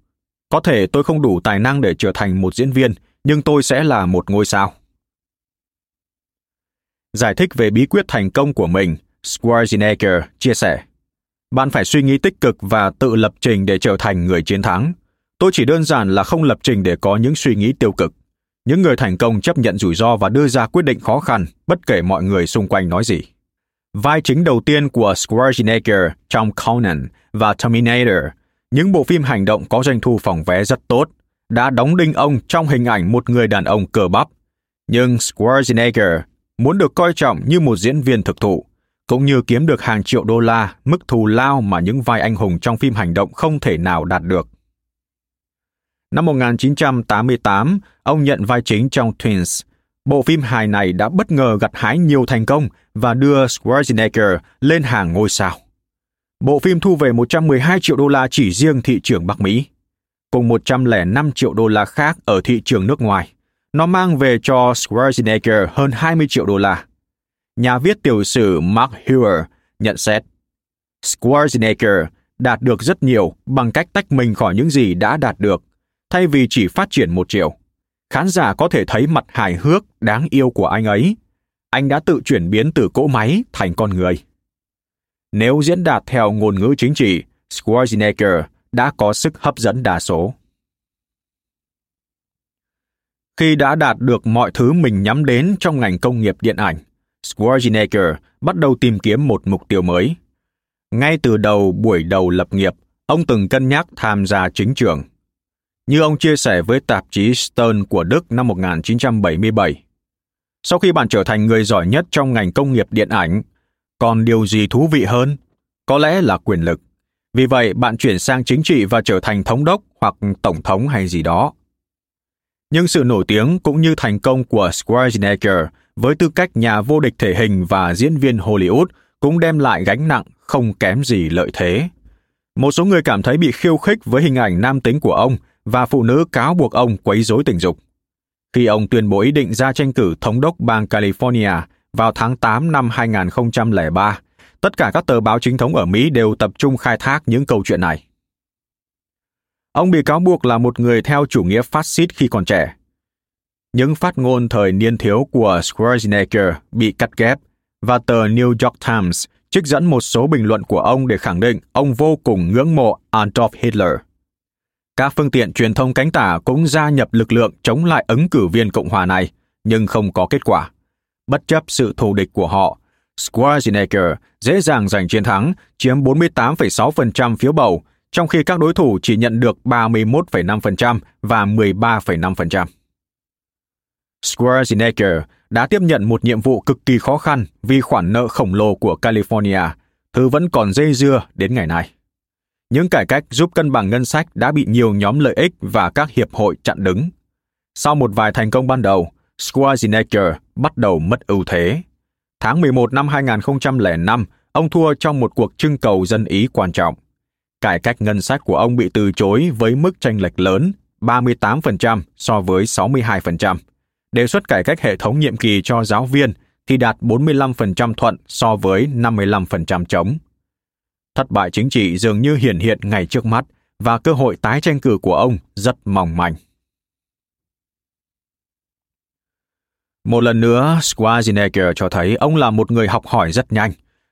Có thể tôi không đủ tài năng để trở thành một diễn viên, nhưng tôi sẽ là một ngôi sao. Giải thích về bí quyết thành công của mình, Schwarzenegger chia sẻ. Bạn phải suy nghĩ tích cực và tự lập trình để trở thành người chiến thắng. Tôi chỉ đơn giản là không lập trình để có những suy nghĩ tiêu cực. Những người thành công chấp nhận rủi ro và đưa ra quyết định khó khăn, bất kể mọi người xung quanh nói gì. Vai chính đầu tiên của Schwarzenegger trong Conan và Terminator, những bộ phim hành động có doanh thu phòng vé rất tốt, đã đóng đinh ông trong hình ảnh một người đàn ông cờ bắp. Nhưng Schwarzenegger muốn được coi trọng như một diễn viên thực thụ, cũng như kiếm được hàng triệu đô la, mức thù lao mà những vai anh hùng trong phim hành động không thể nào đạt được. Năm 1988, ông nhận vai chính trong Twins. Bộ phim hài này đã bất ngờ gặt hái nhiều thành công và đưa Schwarzenegger lên hàng ngôi sao. Bộ phim thu về 112 triệu đô la chỉ riêng thị trường Bắc Mỹ, cùng 105 triệu đô la khác ở thị trường nước ngoài. Nó mang về cho Schwarzenegger hơn 20 triệu đô la. Nhà viết tiểu sử Mark Hewer nhận xét, Schwarzenegger đạt được rất nhiều bằng cách tách mình khỏi những gì đã đạt được, thay vì chỉ phát triển một chiều. Khán giả có thể thấy mặt hài hước, đáng yêu của anh ấy. anh đã tự chuyển biến từ cỗ máy thành con người. Nếu diễn đạt theo ngôn ngữ chính trị, Schwarzenegger đã có sức hấp dẫn đa số. Khi đã đạt được mọi thứ mình nhắm đến trong ngành công nghiệp điện ảnh, Schwarzenegger bắt đầu tìm kiếm một mục tiêu mới. Ngay từ đầu buổi đầu lập nghiệp, ông từng cân nhắc tham gia chính trường. Như ông chia sẻ với tạp chí Stern của Đức năm 1977. Sau khi bạn trở thành người giỏi nhất trong ngành công nghiệp điện ảnh, còn điều gì thú vị hơn? Có lẽ là quyền lực. Vì vậy, bạn chuyển sang chính trị và trở thành thống đốc hoặc tổng thống hay gì đó. Nhưng sự nổi tiếng cũng như thành công của Schwarzenegger với tư cách nhà vô địch thể hình và diễn viên Hollywood cũng đem lại gánh nặng không kém gì lợi thế. Một số người cảm thấy bị khiêu khích với hình ảnh nam tính của ông và phụ nữ cáo buộc ông quấy rối tình dục. Khi ông tuyên bố ý định ra tranh cử thống đốc bang California vào tháng 8 năm 2003, tất cả các tờ báo chính thống ở Mỹ đều tập trung khai thác những câu chuyện này. Ông bị cáo buộc là một người theo chủ nghĩa phát xít khi còn trẻ. Những phát ngôn thời niên thiếu của Schwarzenegger bị cắt ghép và tờ New York Times trích dẫn một số bình luận của ông để khẳng định ông vô cùng ngưỡng mộ Adolf Hitler. Các phương tiện truyền thông cánh tả cũng gia nhập lực lượng chống lại ứng cử viên Cộng hòa này, nhưng không có kết quả. Bất chấp sự thù địch của họ, Schwarzenegger dễ dàng giành chiến thắng, chiếm 48,6% phiếu bầu, trong khi các đối thủ chỉ nhận được 31,5% và 13,5%. Schwarzenegger đã tiếp nhận một nhiệm vụ cực kỳ khó khăn vì khoản nợ khổng lồ của California, thứ vẫn còn dây dưa đến ngày nay. Những cải cách giúp cân bằng ngân sách đã bị nhiều nhóm lợi ích và các hiệp hội chặn đứng. Sau một vài thành công ban đầu, Schwarzenegger bắt đầu mất ưu thế. Tháng 11 năm 2005, ông thua trong một cuộc trưng cầu dân ý quan trọng. Cải cách ngân sách của ông bị từ chối với mức tranh lệch lớn, 38% so với 62%. Đề xuất cải cách hệ thống nhiệm kỳ cho giáo viên thì đạt 45% thuận so với 55% chống. Thất bại chính trị dường như hiển hiện ngay trước mắt và cơ hội tái tranh cử của ông rất mỏng manh. Một lần nữa, Schwarzenegger cho thấy ông là một người học hỏi rất nhanh.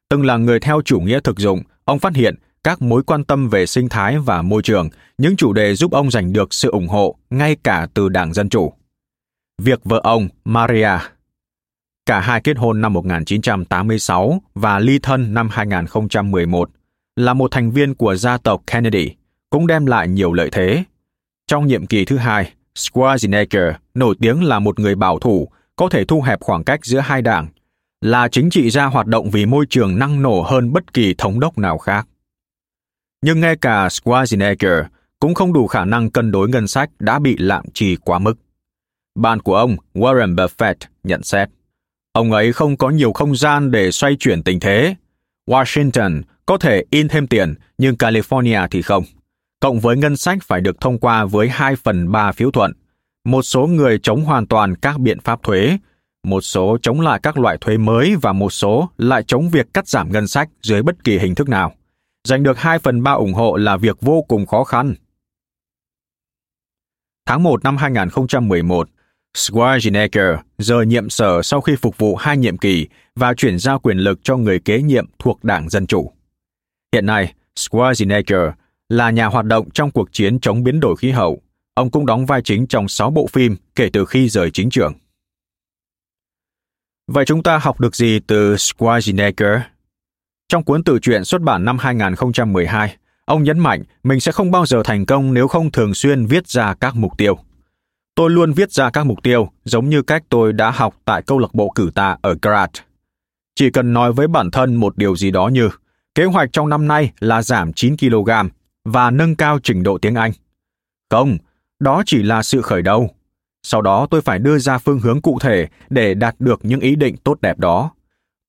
Từng là người theo chủ nghĩa thực dụng, ông phát hiện các mối quan tâm về sinh thái và môi trường, những chủ đề giúp ông giành được sự ủng hộ ngay cả từ Đảng Dân Chủ. Việc vợ ông, Maria, cả hai kết hôn năm 1986 và ly thân năm 2011, là một thành viên của gia tộc Kennedy, cũng đem lại nhiều lợi thế. Trong nhiệm kỳ thứ hai, Schwarzenegger nổi tiếng là một người bảo thủ, có thể thu hẹp khoảng cách giữa hai đảng, là chính trị gia hoạt động vì môi trường năng nổ hơn bất kỳ thống đốc nào khác. Nhưng ngay cả Schwarzenegger cũng không đủ khả năng cân đối ngân sách đã bị lạm trì quá mức. Bạn của ông, Warren Buffett, nhận xét, ông ấy không có nhiều không gian để xoay chuyển tình thế. Washington có thể in thêm tiền, nhưng California thì không. Cộng với ngân sách phải được thông qua với 2 phần 3 phiếu thuận. Một số người chống hoàn toàn các biện pháp thuế, một số chống lại các loại thuế mới và một số lại chống việc cắt giảm ngân sách dưới bất kỳ hình thức nào. Giành được 2 phần 3 ủng hộ là việc vô cùng khó khăn. Tháng 1 năm 2011, Schwarzenegger rời nhiệm sở sau khi phục vụ hai nhiệm kỳ và chuyển giao quyền lực cho người kế nhiệm thuộc Đảng Dân Chủ. Hiện nay, Schwarzenegger là nhà hoạt động trong cuộc chiến chống biến đổi khí hậu. Ông cũng đóng vai chính trong 6 bộ phim kể từ khi rời chính trường. Vậy chúng ta học được gì từ Schwarzenegger? Trong cuốn tự truyện xuất bản năm 2012, ông nhấn mạnh mình sẽ không bao giờ thành công nếu không thường xuyên viết ra các mục tiêu. Tôi luôn viết ra các mục tiêu, giống như cách tôi đã học tại câu lạc bộ cử tạ ở Grad. Chỉ cần nói với bản thân một điều gì đó như kế hoạch trong năm nay là giảm 9 kg và nâng cao trình độ tiếng Anh. Không, đó chỉ là sự khởi đầu. Sau đó tôi phải đưa ra phương hướng cụ thể để đạt được những ý định tốt đẹp đó.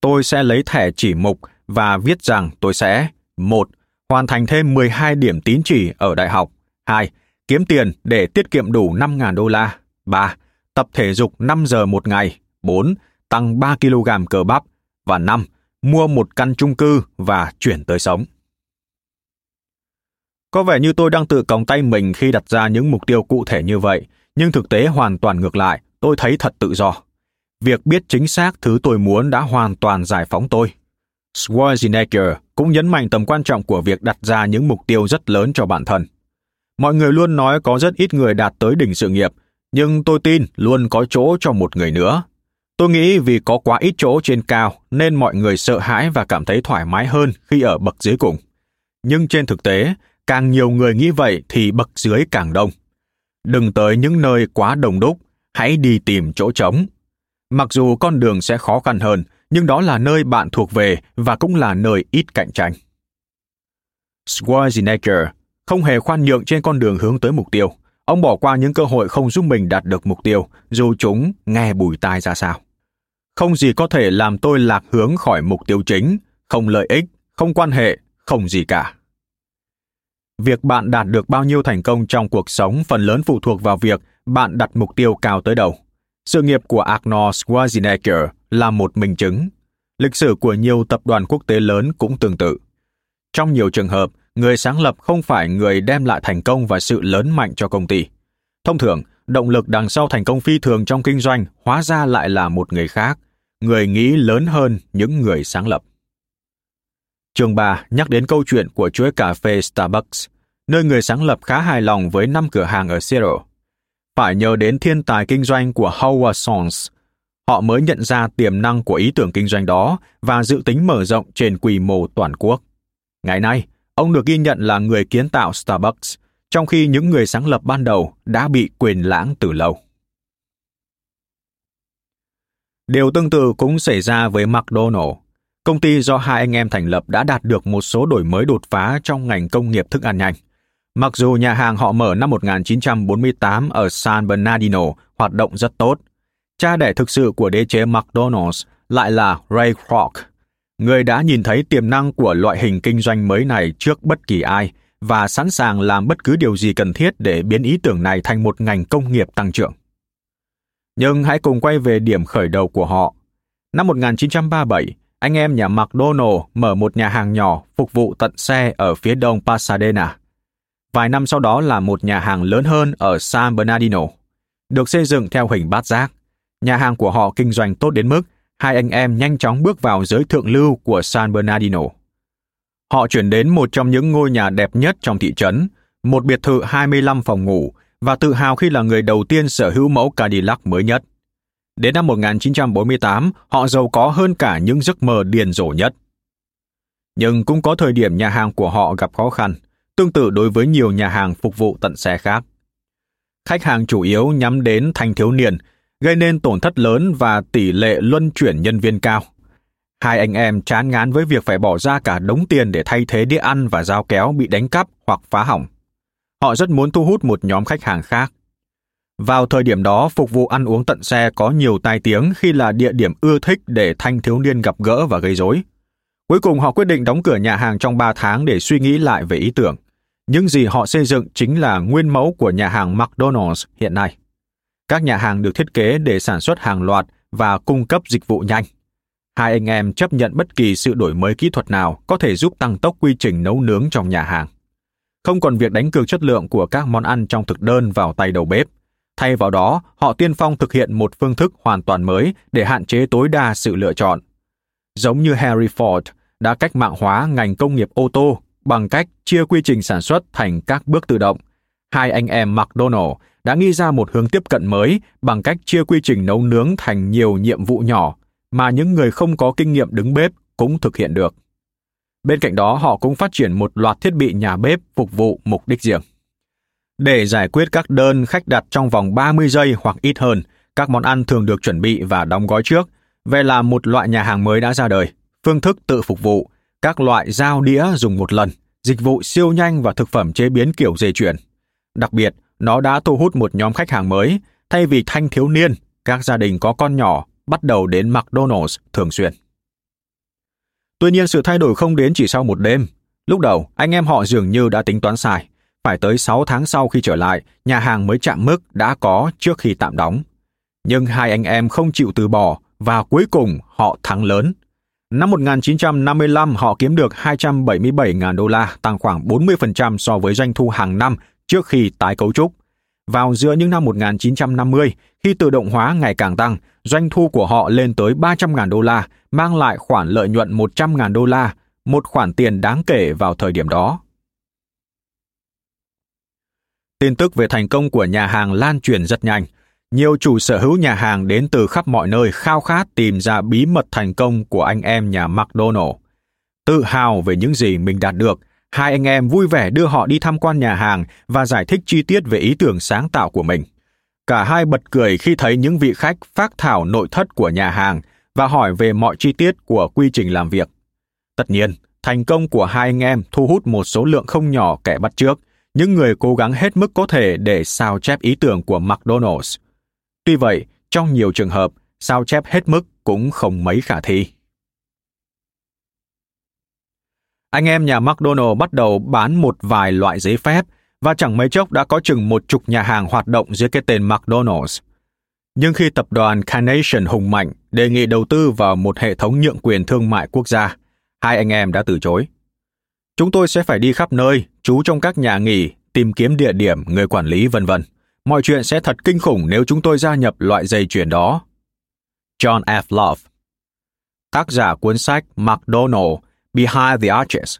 Tôi sẽ lấy thẻ chỉ mục và viết rằng tôi sẽ một Hoàn thành thêm 12 điểm tín chỉ ở đại học. 2 kiếm tiền để tiết kiệm đủ 5.000 đô la. 3. Tập thể dục 5 giờ một ngày. 4. Tăng 3 kg cơ bắp. Và 5. Mua một căn chung cư và chuyển tới sống. Có vẻ như tôi đang tự còng tay mình khi đặt ra những mục tiêu cụ thể như vậy, nhưng thực tế hoàn toàn ngược lại, tôi thấy thật tự do. Việc biết chính xác thứ tôi muốn đã hoàn toàn giải phóng tôi. Schwarzenegger cũng nhấn mạnh tầm quan trọng của việc đặt ra những mục tiêu rất lớn cho bản thân. Mọi người luôn nói có rất ít người đạt tới đỉnh sự nghiệp, nhưng tôi tin luôn có chỗ cho một người nữa. Tôi nghĩ vì có quá ít chỗ trên cao nên mọi người sợ hãi và cảm thấy thoải mái hơn khi ở bậc dưới cùng. Nhưng trên thực tế, càng nhiều người nghĩ vậy thì bậc dưới càng đông. Đừng tới những nơi quá đông đúc, hãy đi tìm chỗ trống. Mặc dù con đường sẽ khó khăn hơn, nhưng đó là nơi bạn thuộc về và cũng là nơi ít cạnh tranh. Schwarzenegger không hề khoan nhượng trên con đường hướng tới mục tiêu. Ông bỏ qua những cơ hội không giúp mình đạt được mục tiêu, dù chúng nghe bùi tai ra sao. Không gì có thể làm tôi lạc hướng khỏi mục tiêu chính, không lợi ích, không quan hệ, không gì cả. Việc bạn đạt được bao nhiêu thành công trong cuộc sống phần lớn phụ thuộc vào việc bạn đặt mục tiêu cao tới đâu. Sự nghiệp của Arnold Schwarzenegger là một minh chứng. Lịch sử của nhiều tập đoàn quốc tế lớn cũng tương tự. Trong nhiều trường hợp, người sáng lập không phải người đem lại thành công và sự lớn mạnh cho công ty. Thông thường, động lực đằng sau thành công phi thường trong kinh doanh hóa ra lại là một người khác, người nghĩ lớn hơn những người sáng lập. Chương 3 nhắc đến câu chuyện của chuỗi cà phê Starbucks, nơi người sáng lập khá hài lòng với năm cửa hàng ở Seattle. Phải nhờ đến thiên tài kinh doanh của Howard Sons, họ mới nhận ra tiềm năng của ý tưởng kinh doanh đó và dự tính mở rộng trên quy mô toàn quốc. Ngày nay, ông được ghi nhận là người kiến tạo Starbucks, trong khi những người sáng lập ban đầu đã bị quyền lãng từ lâu. Điều tương tự cũng xảy ra với McDonald. Công ty do hai anh em thành lập đã đạt được một số đổi mới đột phá trong ngành công nghiệp thức ăn nhanh. Mặc dù nhà hàng họ mở năm 1948 ở San Bernardino hoạt động rất tốt, cha đẻ thực sự của đế chế McDonald's lại là Ray Kroc, người đã nhìn thấy tiềm năng của loại hình kinh doanh mới này trước bất kỳ ai và sẵn sàng làm bất cứ điều gì cần thiết để biến ý tưởng này thành một ngành công nghiệp tăng trưởng. Nhưng hãy cùng quay về điểm khởi đầu của họ. Năm 1937, anh em nhà McDonald mở một nhà hàng nhỏ phục vụ tận xe ở phía đông Pasadena. Vài năm sau đó là một nhà hàng lớn hơn ở San Bernardino, được xây dựng theo hình bát giác. Nhà hàng của họ kinh doanh tốt đến mức hai anh em nhanh chóng bước vào giới thượng lưu của San Bernardino. Họ chuyển đến một trong những ngôi nhà đẹp nhất trong thị trấn, một biệt thự 25 phòng ngủ và tự hào khi là người đầu tiên sở hữu mẫu Cadillac mới nhất. Đến năm 1948, họ giàu có hơn cả những giấc mơ điền rồ nhất. Nhưng cũng có thời điểm nhà hàng của họ gặp khó khăn, tương tự đối với nhiều nhà hàng phục vụ tận xe khác. Khách hàng chủ yếu nhắm đến thanh thiếu niên, gây nên tổn thất lớn và tỷ lệ luân chuyển nhân viên cao. Hai anh em chán ngán với việc phải bỏ ra cả đống tiền để thay thế đĩa ăn và dao kéo bị đánh cắp hoặc phá hỏng. Họ rất muốn thu hút một nhóm khách hàng khác. Vào thời điểm đó, phục vụ ăn uống tận xe có nhiều tai tiếng khi là địa điểm ưa thích để thanh thiếu niên gặp gỡ và gây rối. Cuối cùng họ quyết định đóng cửa nhà hàng trong 3 tháng để suy nghĩ lại về ý tưởng. Những gì họ xây dựng chính là nguyên mẫu của nhà hàng McDonald's hiện nay. Các nhà hàng được thiết kế để sản xuất hàng loạt và cung cấp dịch vụ nhanh. Hai anh em chấp nhận bất kỳ sự đổi mới kỹ thuật nào có thể giúp tăng tốc quy trình nấu nướng trong nhà hàng. Không còn việc đánh cược chất lượng của các món ăn trong thực đơn vào tay đầu bếp. Thay vào đó, họ tiên phong thực hiện một phương thức hoàn toàn mới để hạn chế tối đa sự lựa chọn. Giống như Harry Ford đã cách mạng hóa ngành công nghiệp ô tô bằng cách chia quy trình sản xuất thành các bước tự động. Hai anh em McDonald đã nghĩ ra một hướng tiếp cận mới bằng cách chia quy trình nấu nướng thành nhiều nhiệm vụ nhỏ mà những người không có kinh nghiệm đứng bếp cũng thực hiện được. Bên cạnh đó, họ cũng phát triển một loạt thiết bị nhà bếp phục vụ mục đích riêng. Để giải quyết các đơn khách đặt trong vòng 30 giây hoặc ít hơn, các món ăn thường được chuẩn bị và đóng gói trước. Về là một loại nhà hàng mới đã ra đời, phương thức tự phục vụ, các loại dao đĩa dùng một lần, dịch vụ siêu nhanh và thực phẩm chế biến kiểu dây chuyển. Đặc biệt, nó đã thu hút một nhóm khách hàng mới, thay vì thanh thiếu niên, các gia đình có con nhỏ bắt đầu đến McDonald's thường xuyên. Tuy nhiên sự thay đổi không đến chỉ sau một đêm. Lúc đầu, anh em họ dường như đã tính toán sai. Phải tới 6 tháng sau khi trở lại, nhà hàng mới chạm mức đã có trước khi tạm đóng. Nhưng hai anh em không chịu từ bỏ và cuối cùng họ thắng lớn. Năm 1955 họ kiếm được 277.000 đô la, tăng khoảng 40% so với doanh thu hàng năm trước khi tái cấu trúc. vào giữa những năm 1950, khi tự động hóa ngày càng tăng, doanh thu của họ lên tới 300.000 đô la, mang lại khoản lợi nhuận 100.000 đô la, một khoản tiền đáng kể vào thời điểm đó. Tin tức về thành công của nhà hàng lan truyền rất nhanh. Nhiều chủ sở hữu nhà hàng đến từ khắp mọi nơi khao khát tìm ra bí mật thành công của anh em nhà McDonald. Tự hào về những gì mình đạt được, hai anh em vui vẻ đưa họ đi tham quan nhà hàng và giải thích chi tiết về ý tưởng sáng tạo của mình. Cả hai bật cười khi thấy những vị khách phát thảo nội thất của nhà hàng và hỏi về mọi chi tiết của quy trình làm việc. Tất nhiên, thành công của hai anh em thu hút một số lượng không nhỏ kẻ bắt trước, những người cố gắng hết mức có thể để sao chép ý tưởng của McDonald's. Tuy vậy, trong nhiều trường hợp, sao chép hết mức cũng không mấy khả thi. Anh em nhà McDonald bắt đầu bán một vài loại giấy phép và chẳng mấy chốc đã có chừng một chục nhà hàng hoạt động dưới cái tên McDonald's. Nhưng khi tập đoàn Carnation hùng mạnh đề nghị đầu tư vào một hệ thống nhượng quyền thương mại quốc gia, hai anh em đã từ chối. Chúng tôi sẽ phải đi khắp nơi, trú trong các nhà nghỉ, tìm kiếm địa điểm, người quản lý vân vân. Mọi chuyện sẽ thật kinh khủng nếu chúng tôi gia nhập loại dây chuyền đó. John F. Love Tác giả cuốn sách McDonald Behind the Arches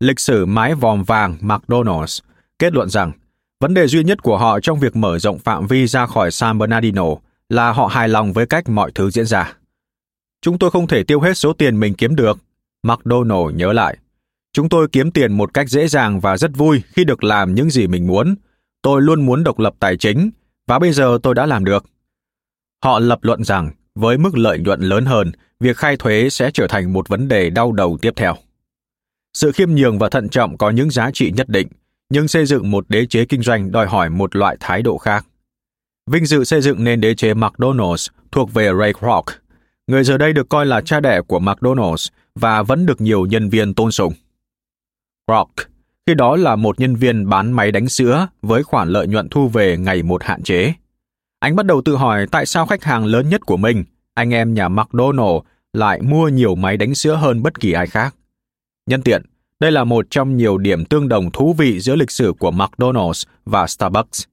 Lịch sử mái vòm vàng McDonald's kết luận rằng vấn đề duy nhất của họ trong việc mở rộng phạm vi ra khỏi San Bernardino là họ hài lòng với cách mọi thứ diễn ra. Chúng tôi không thể tiêu hết số tiền mình kiếm được, McDonald nhớ lại. Chúng tôi kiếm tiền một cách dễ dàng và rất vui khi được làm những gì mình muốn. Tôi luôn muốn độc lập tài chính, và bây giờ tôi đã làm được. Họ lập luận rằng, với mức lợi nhuận lớn hơn, việc khai thuế sẽ trở thành một vấn đề đau đầu tiếp theo. Sự khiêm nhường và thận trọng có những giá trị nhất định, nhưng xây dựng một đế chế kinh doanh đòi hỏi một loại thái độ khác. Vinh dự xây dựng nên đế chế McDonald's thuộc về Ray Kroc, người giờ đây được coi là cha đẻ của McDonald's và vẫn được nhiều nhân viên tôn sùng. Kroc, khi đó là một nhân viên bán máy đánh sữa với khoản lợi nhuận thu về ngày một hạn chế. Anh bắt đầu tự hỏi tại sao khách hàng lớn nhất của mình, anh em nhà McDonald, lại mua nhiều máy đánh sữa hơn bất kỳ ai khác. Nhân tiện, đây là một trong nhiều điểm tương đồng thú vị giữa lịch sử của McDonald's và Starbucks.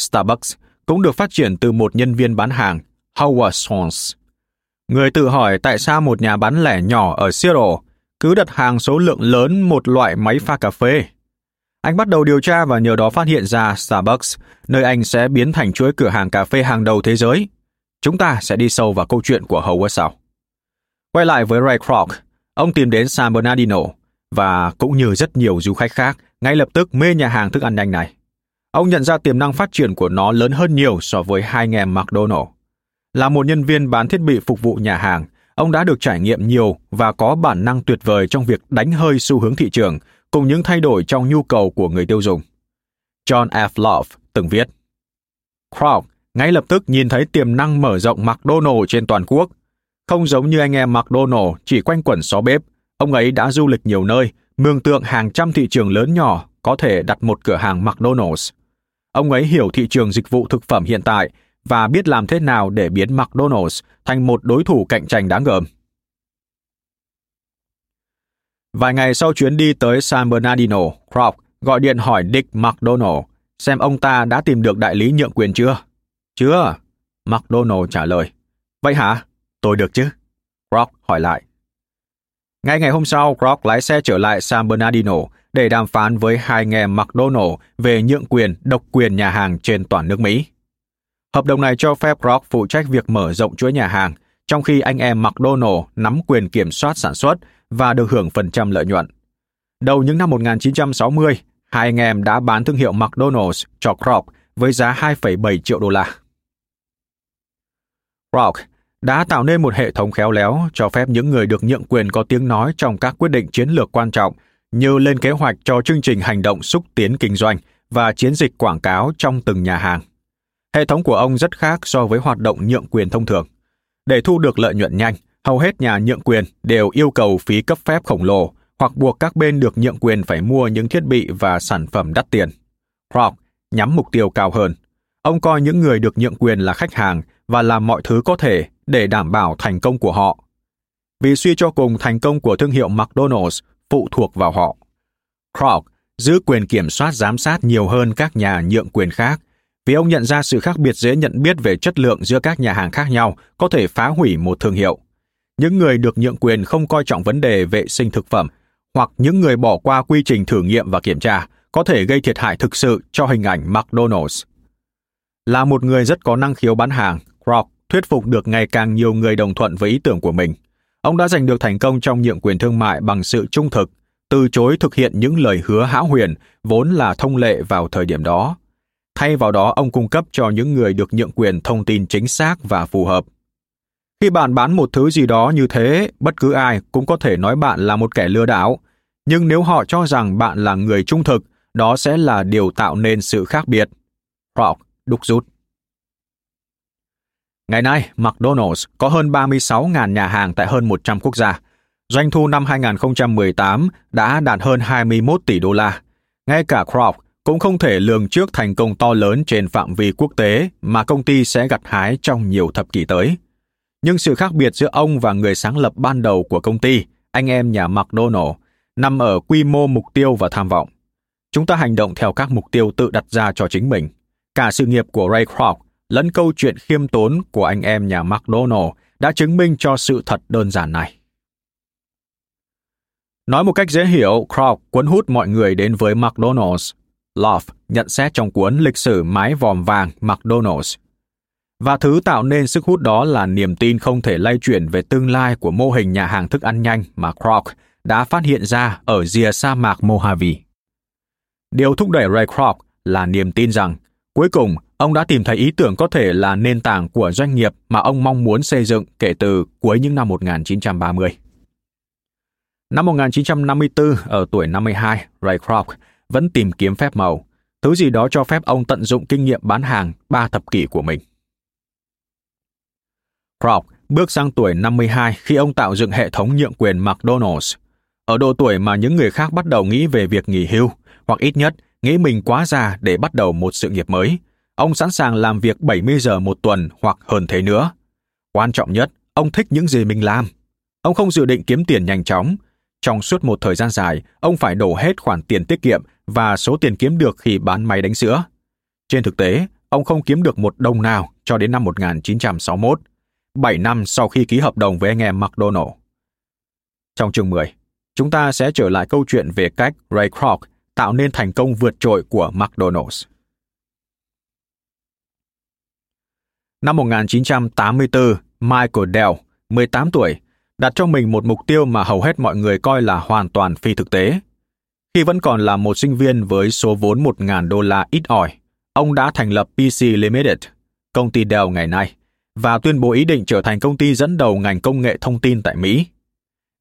Starbucks cũng được phát triển từ một nhân viên bán hàng, Howard Schultz. Người tự hỏi tại sao một nhà bán lẻ nhỏ ở Seattle cứ đặt hàng số lượng lớn một loại máy pha cà phê. Anh bắt đầu điều tra và nhờ đó phát hiện ra Starbucks, nơi anh sẽ biến thành chuỗi cửa hàng cà phê hàng đầu thế giới. Chúng ta sẽ đi sâu vào câu chuyện của Howard sau. Quay lại với Ray Kroc, ông tìm đến San Bernardino và cũng như rất nhiều du khách khác, ngay lập tức mê nhà hàng thức ăn nhanh này. Ông nhận ra tiềm năng phát triển của nó lớn hơn nhiều so với hai anh em McDonald. Là một nhân viên bán thiết bị phục vụ nhà hàng, ông đã được trải nghiệm nhiều và có bản năng tuyệt vời trong việc đánh hơi xu hướng thị trường cùng những thay đổi trong nhu cầu của người tiêu dùng. John F. Love từng viết, Kroc ngay lập tức nhìn thấy tiềm năng mở rộng McDonald trên toàn quốc. Không giống như anh em McDonald chỉ quanh quẩn xó bếp, ông ấy đã du lịch nhiều nơi, mường tượng hàng trăm thị trường lớn nhỏ có thể đặt một cửa hàng McDonald's. Ông ấy hiểu thị trường dịch vụ thực phẩm hiện tại và biết làm thế nào để biến McDonald's thành một đối thủ cạnh tranh đáng gờm. Vài ngày sau chuyến đi tới San Bernardino, Kroc gọi điện hỏi Dick McDonald xem ông ta đã tìm được đại lý nhượng quyền chưa. Chưa, McDonald trả lời. Vậy hả? Tôi được chứ? Kroc hỏi lại. Ngay ngày hôm sau, Kroc lái xe trở lại San Bernardino để đàm phán với hai nghe McDonald về nhượng quyền, độc quyền nhà hàng trên toàn nước Mỹ. Hợp đồng này cho phép Kroc phụ trách việc mở rộng chuỗi nhà hàng, trong khi anh em McDonald nắm quyền kiểm soát sản xuất và được hưởng phần trăm lợi nhuận. Đầu những năm 1960, hai anh em đã bán thương hiệu McDonald's cho Kroc với giá 2,7 triệu đô la. Kroc đã tạo nên một hệ thống khéo léo cho phép những người được nhượng quyền có tiếng nói trong các quyết định chiến lược quan trọng như lên kế hoạch cho chương trình hành động xúc tiến kinh doanh và chiến dịch quảng cáo trong từng nhà hàng. Hệ thống của ông rất khác so với hoạt động nhượng quyền thông thường. Để thu được lợi nhuận nhanh, hầu hết nhà nhượng quyền đều yêu cầu phí cấp phép khổng lồ hoặc buộc các bên được nhượng quyền phải mua những thiết bị và sản phẩm đắt tiền. Kroc nhắm mục tiêu cao hơn. Ông coi những người được nhượng quyền là khách hàng và làm mọi thứ có thể để đảm bảo thành công của họ. Vì suy cho cùng thành công của thương hiệu McDonald's phụ thuộc vào họ. Kroc giữ quyền kiểm soát giám sát nhiều hơn các nhà nhượng quyền khác vì ông nhận ra sự khác biệt dễ nhận biết về chất lượng giữa các nhà hàng khác nhau có thể phá hủy một thương hiệu. Những người được nhượng quyền không coi trọng vấn đề vệ sinh thực phẩm hoặc những người bỏ qua quy trình thử nghiệm và kiểm tra có thể gây thiệt hại thực sự cho hình ảnh McDonald's. Là một người rất có năng khiếu bán hàng, Kroc thuyết phục được ngày càng nhiều người đồng thuận với ý tưởng của mình. Ông đã giành được thành công trong nhượng quyền thương mại bằng sự trung thực, từ chối thực hiện những lời hứa hão huyền vốn là thông lệ vào thời điểm đó. Thay vào đó, ông cung cấp cho những người được nhượng quyền thông tin chính xác và phù hợp. Khi bạn bán một thứ gì đó như thế, bất cứ ai cũng có thể nói bạn là một kẻ lừa đảo. Nhưng nếu họ cho rằng bạn là người trung thực, đó sẽ là điều tạo nên sự khác biệt. Rock đúc rút. Ngày nay, McDonald's có hơn 36.000 nhà hàng tại hơn 100 quốc gia. Doanh thu năm 2018 đã đạt hơn 21 tỷ đô la. Ngay cả Kroc cũng không thể lường trước thành công to lớn trên phạm vi quốc tế mà công ty sẽ gặt hái trong nhiều thập kỷ tới. Nhưng sự khác biệt giữa ông và người sáng lập ban đầu của công ty, anh em nhà McDonald, nằm ở quy mô mục tiêu và tham vọng. Chúng ta hành động theo các mục tiêu tự đặt ra cho chính mình. Cả sự nghiệp của Ray Kroc lẫn câu chuyện khiêm tốn của anh em nhà McDonald đã chứng minh cho sự thật đơn giản này. Nói một cách dễ hiểu, Kraut cuốn hút mọi người đến với McDonald's. Love nhận xét trong cuốn Lịch sử mái vòm vàng McDonald's. Và thứ tạo nên sức hút đó là niềm tin không thể lay chuyển về tương lai của mô hình nhà hàng thức ăn nhanh mà Kraut đã phát hiện ra ở rìa sa mạc Mojave. Điều thúc đẩy Ray Kroc là niềm tin rằng cuối cùng ông đã tìm thấy ý tưởng có thể là nền tảng của doanh nghiệp mà ông mong muốn xây dựng kể từ cuối những năm 1930. Năm 1954, ở tuổi 52, Ray Kroc vẫn tìm kiếm phép màu, thứ gì đó cho phép ông tận dụng kinh nghiệm bán hàng ba thập kỷ của mình. Kroc bước sang tuổi 52 khi ông tạo dựng hệ thống nhượng quyền McDonald's. Ở độ tuổi mà những người khác bắt đầu nghĩ về việc nghỉ hưu, hoặc ít nhất nghĩ mình quá già để bắt đầu một sự nghiệp mới, ông sẵn sàng làm việc 70 giờ một tuần hoặc hơn thế nữa. Quan trọng nhất, ông thích những gì mình làm. Ông không dự định kiếm tiền nhanh chóng. Trong suốt một thời gian dài, ông phải đổ hết khoản tiền tiết kiệm và số tiền kiếm được khi bán máy đánh sữa. Trên thực tế, ông không kiếm được một đồng nào cho đến năm 1961, 7 năm sau khi ký hợp đồng với anh em McDonald. Trong chương 10, chúng ta sẽ trở lại câu chuyện về cách Ray Kroc tạo nên thành công vượt trội của McDonald's. Năm 1984, Michael Dell, 18 tuổi, đặt cho mình một mục tiêu mà hầu hết mọi người coi là hoàn toàn phi thực tế. Khi vẫn còn là một sinh viên với số vốn 1.000 đô la ít ỏi, ông đã thành lập PC Limited, công ty Dell ngày nay, và tuyên bố ý định trở thành công ty dẫn đầu ngành công nghệ thông tin tại Mỹ.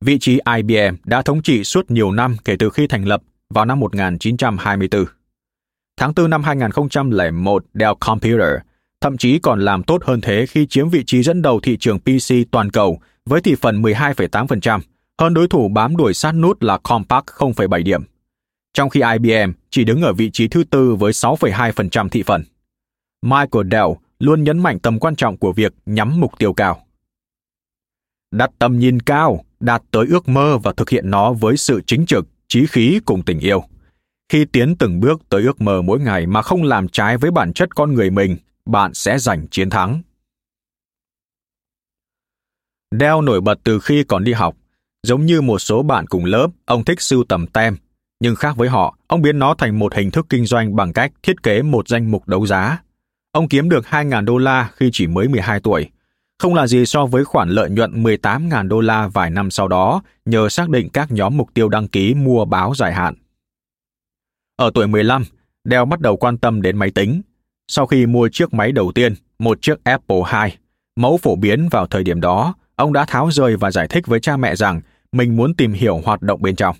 Vị trí IBM đã thống trị suốt nhiều năm kể từ khi thành lập vào năm 1924. Tháng 4 năm 2001, Dell Computer thậm chí còn làm tốt hơn thế khi chiếm vị trí dẫn đầu thị trường PC toàn cầu với thị phần 12,8%, hơn đối thủ bám đuổi sát nút là Compaq 0,7 điểm. Trong khi IBM chỉ đứng ở vị trí thứ tư với 6,2% thị phần. Michael Dell luôn nhấn mạnh tầm quan trọng của việc nhắm mục tiêu cao. Đặt tầm nhìn cao, đạt tới ước mơ và thực hiện nó với sự chính trực, trí khí cùng tình yêu. Khi tiến từng bước tới ước mơ mỗi ngày mà không làm trái với bản chất con người mình, bạn sẽ giành chiến thắng. Dell nổi bật từ khi còn đi học. Giống như một số bạn cùng lớp, ông thích sưu tầm tem. Nhưng khác với họ, ông biến nó thành một hình thức kinh doanh bằng cách thiết kế một danh mục đấu giá. Ông kiếm được 2.000 đô la khi chỉ mới 12 tuổi. Không là gì so với khoản lợi nhuận 18.000 đô la vài năm sau đó nhờ xác định các nhóm mục tiêu đăng ký mua báo dài hạn. Ở tuổi 15, Dell bắt đầu quan tâm đến máy tính. Sau khi mua chiếc máy đầu tiên, một chiếc Apple II, mẫu phổ biến vào thời điểm đó, ông đã tháo rời và giải thích với cha mẹ rằng mình muốn tìm hiểu hoạt động bên trong.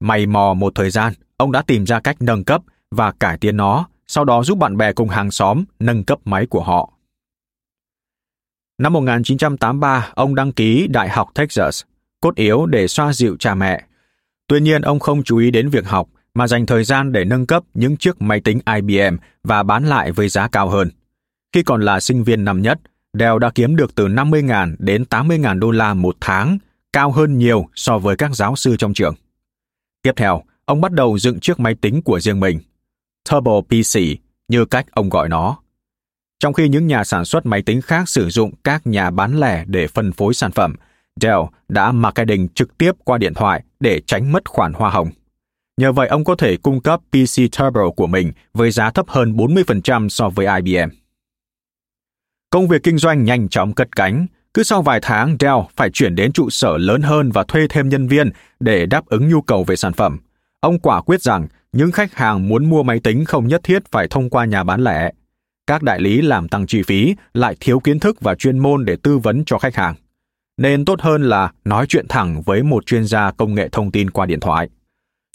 Mày mò một thời gian, ông đã tìm ra cách nâng cấp và cải tiến nó, sau đó giúp bạn bè cùng hàng xóm nâng cấp máy của họ. Năm 1983, ông đăng ký Đại học Texas, cốt yếu để xoa dịu cha mẹ. Tuy nhiên, ông không chú ý đến việc học mà dành thời gian để nâng cấp những chiếc máy tính IBM và bán lại với giá cao hơn. Khi còn là sinh viên năm nhất, Dell đã kiếm được từ 50.000 đến 80.000 đô la một tháng, cao hơn nhiều so với các giáo sư trong trường. Tiếp theo, ông bắt đầu dựng chiếc máy tính của riêng mình, Turbo PC, như cách ông gọi nó. Trong khi những nhà sản xuất máy tính khác sử dụng các nhà bán lẻ để phân phối sản phẩm, Dell đã marketing trực tiếp qua điện thoại để tránh mất khoản hoa hồng. Nhờ vậy ông có thể cung cấp PC Turbo của mình với giá thấp hơn 40% so với IBM. Công việc kinh doanh nhanh chóng cất cánh, cứ sau vài tháng Dell phải chuyển đến trụ sở lớn hơn và thuê thêm nhân viên để đáp ứng nhu cầu về sản phẩm. Ông quả quyết rằng những khách hàng muốn mua máy tính không nhất thiết phải thông qua nhà bán lẻ. Các đại lý làm tăng chi phí lại thiếu kiến thức và chuyên môn để tư vấn cho khách hàng. Nên tốt hơn là nói chuyện thẳng với một chuyên gia công nghệ thông tin qua điện thoại.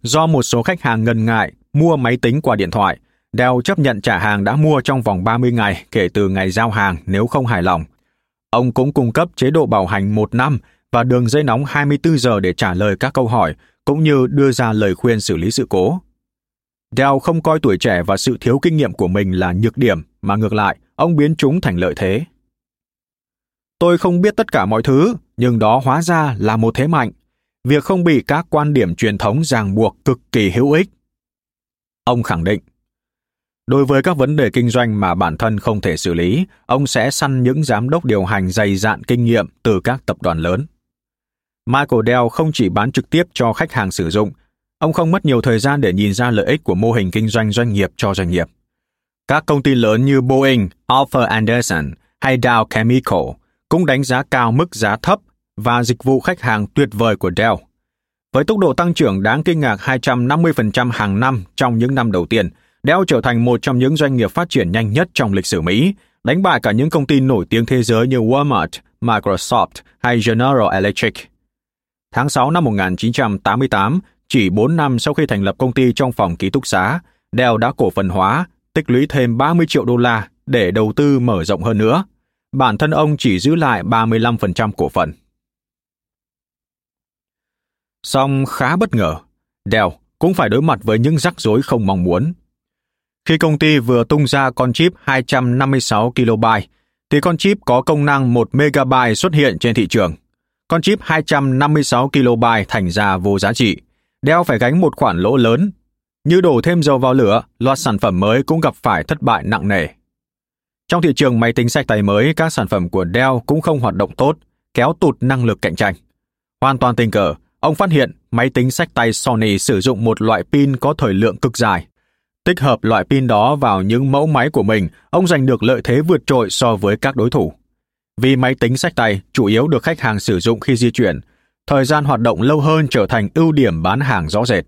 Do một số khách hàng ngần ngại mua máy tính qua điện thoại, Dell chấp nhận trả hàng đã mua trong vòng 30 ngày kể từ ngày giao hàng nếu không hài lòng. Ông cũng cung cấp chế độ bảo hành một năm và đường dây nóng 24 giờ để trả lời các câu hỏi, cũng như đưa ra lời khuyên xử lý sự cố. Dell không coi tuổi trẻ và sự thiếu kinh nghiệm của mình là nhược điểm, mà ngược lại, ông biến chúng thành lợi thế. Tôi không biết tất cả mọi thứ, nhưng đó hóa ra là một thế mạnh. Việc không bị các quan điểm truyền thống ràng buộc cực kỳ hữu ích. Ông khẳng định, Đối với các vấn đề kinh doanh mà bản thân không thể xử lý, ông sẽ săn những giám đốc điều hành dày dạn kinh nghiệm từ các tập đoàn lớn. Michael Dell không chỉ bán trực tiếp cho khách hàng sử dụng, ông không mất nhiều thời gian để nhìn ra lợi ích của mô hình kinh doanh doanh nghiệp cho doanh nghiệp. Các công ty lớn như Boeing, Arthur Anderson hay Dow Chemical cũng đánh giá cao mức giá thấp và dịch vụ khách hàng tuyệt vời của Dell. Với tốc độ tăng trưởng đáng kinh ngạc 250% hàng năm trong những năm đầu tiên – Dell trở thành một trong những doanh nghiệp phát triển nhanh nhất trong lịch sử Mỹ, đánh bại cả những công ty nổi tiếng thế giới như Walmart, Microsoft hay General Electric. Tháng 6 năm 1988, chỉ 4 năm sau khi thành lập công ty trong phòng ký túc xá, Dell đã cổ phần hóa, tích lũy thêm 30 triệu đô la để đầu tư mở rộng hơn nữa. Bản thân ông chỉ giữ lại 35% cổ phần. Song khá bất ngờ, Dell cũng phải đối mặt với những rắc rối không mong muốn. Khi công ty vừa tung ra con chip 256 KB, thì con chip có công năng 1 MB xuất hiện trên thị trường. Con chip 256 KB thành ra vô giá trị, Dell phải gánh một khoản lỗ lớn. Như đổ thêm dầu vào lửa, loạt sản phẩm mới cũng gặp phải thất bại nặng nề. Trong thị trường máy tính sách tay mới, các sản phẩm của Dell cũng không hoạt động tốt, kéo tụt năng lực cạnh tranh. Hoàn toàn tình cờ, ông phát hiện máy tính sách tay Sony sử dụng một loại pin có thời lượng cực dài, Tích hợp loại pin đó vào những mẫu máy của mình, ông giành được lợi thế vượt trội so với các đối thủ. Vì máy tính sách tay chủ yếu được khách hàng sử dụng khi di chuyển, thời gian hoạt động lâu hơn trở thành ưu điểm bán hàng rõ rệt.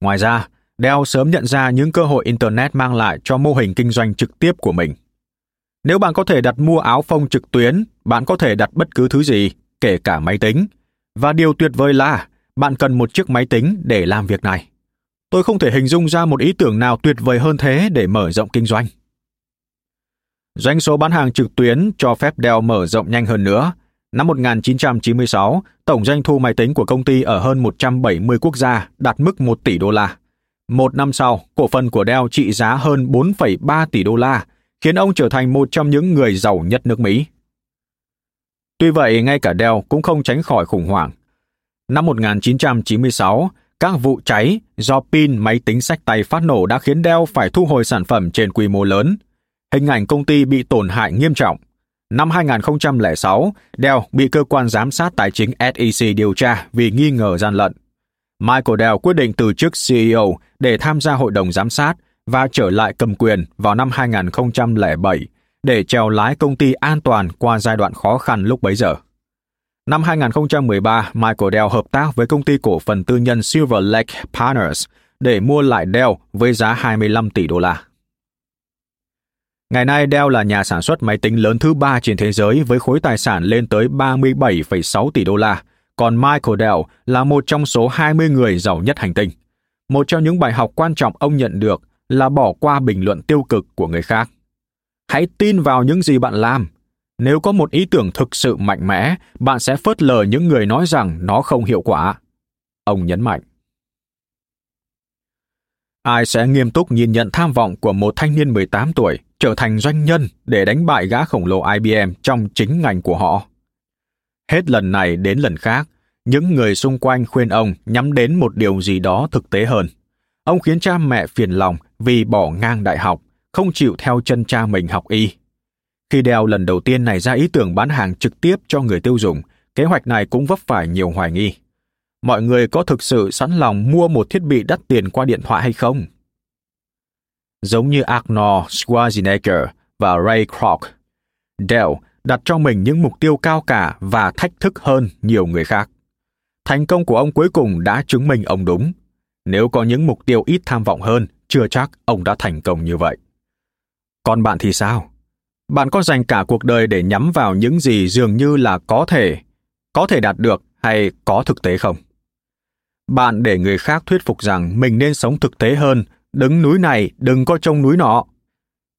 Ngoài ra, Dell sớm nhận ra những cơ hội Internet mang lại cho mô hình kinh doanh trực tiếp của mình. Nếu bạn có thể đặt mua áo phông trực tuyến, bạn có thể đặt bất cứ thứ gì, kể cả máy tính. Và điều tuyệt vời là bạn cần một chiếc máy tính để làm việc này. Tôi không thể hình dung ra một ý tưởng nào tuyệt vời hơn thế để mở rộng kinh doanh. Doanh số bán hàng trực tuyến cho phép Dell mở rộng nhanh hơn nữa. Năm 1996, tổng doanh thu máy tính của công ty ở hơn 170 quốc gia đạt mức 1 tỷ đô la. Một năm sau, cổ phần của Dell trị giá hơn 4,3 tỷ đô la, khiến ông trở thành một trong những người giàu nhất nước Mỹ. Tuy vậy, ngay cả Dell cũng không tránh khỏi khủng hoảng. Năm 1996, các vụ cháy do pin máy tính sách tay phát nổ đã khiến Dell phải thu hồi sản phẩm trên quy mô lớn. Hình ảnh công ty bị tổn hại nghiêm trọng. Năm 2006, Dell bị cơ quan giám sát tài chính SEC điều tra vì nghi ngờ gian lận. Michael Dell quyết định từ chức CEO để tham gia hội đồng giám sát và trở lại cầm quyền vào năm 2007 để trèo lái công ty an toàn qua giai đoạn khó khăn lúc bấy giờ. Năm 2013, Michael Dell hợp tác với công ty cổ phần tư nhân Silver Lake Partners để mua lại Dell với giá 25 tỷ đô la. Ngày nay, Dell là nhà sản xuất máy tính lớn thứ ba trên thế giới với khối tài sản lên tới 37,6 tỷ đô la, còn Michael Dell là một trong số 20 người giàu nhất hành tinh. Một trong những bài học quan trọng ông nhận được là bỏ qua bình luận tiêu cực của người khác. Hãy tin vào những gì bạn làm, nếu có một ý tưởng thực sự mạnh mẽ, bạn sẽ phớt lờ những người nói rằng nó không hiệu quả. Ông nhấn mạnh. Ai sẽ nghiêm túc nhìn nhận tham vọng của một thanh niên 18 tuổi trở thành doanh nhân để đánh bại gã khổng lồ IBM trong chính ngành của họ? Hết lần này đến lần khác, những người xung quanh khuyên ông nhắm đến một điều gì đó thực tế hơn. Ông khiến cha mẹ phiền lòng vì bỏ ngang đại học, không chịu theo chân cha mình học y. Khi Dell lần đầu tiên này ra ý tưởng bán hàng trực tiếp cho người tiêu dùng, kế hoạch này cũng vấp phải nhiều hoài nghi. Mọi người có thực sự sẵn lòng mua một thiết bị đắt tiền qua điện thoại hay không? Giống như Arnold Schwarzenegger và Ray Kroc, Dell đặt cho mình những mục tiêu cao cả và thách thức hơn nhiều người khác. Thành công của ông cuối cùng đã chứng minh ông đúng. Nếu có những mục tiêu ít tham vọng hơn, chưa chắc ông đã thành công như vậy. Còn bạn thì sao? Bạn có dành cả cuộc đời để nhắm vào những gì dường như là có thể, có thể đạt được hay có thực tế không? Bạn để người khác thuyết phục rằng mình nên sống thực tế hơn, đứng núi này đừng có trông núi nọ.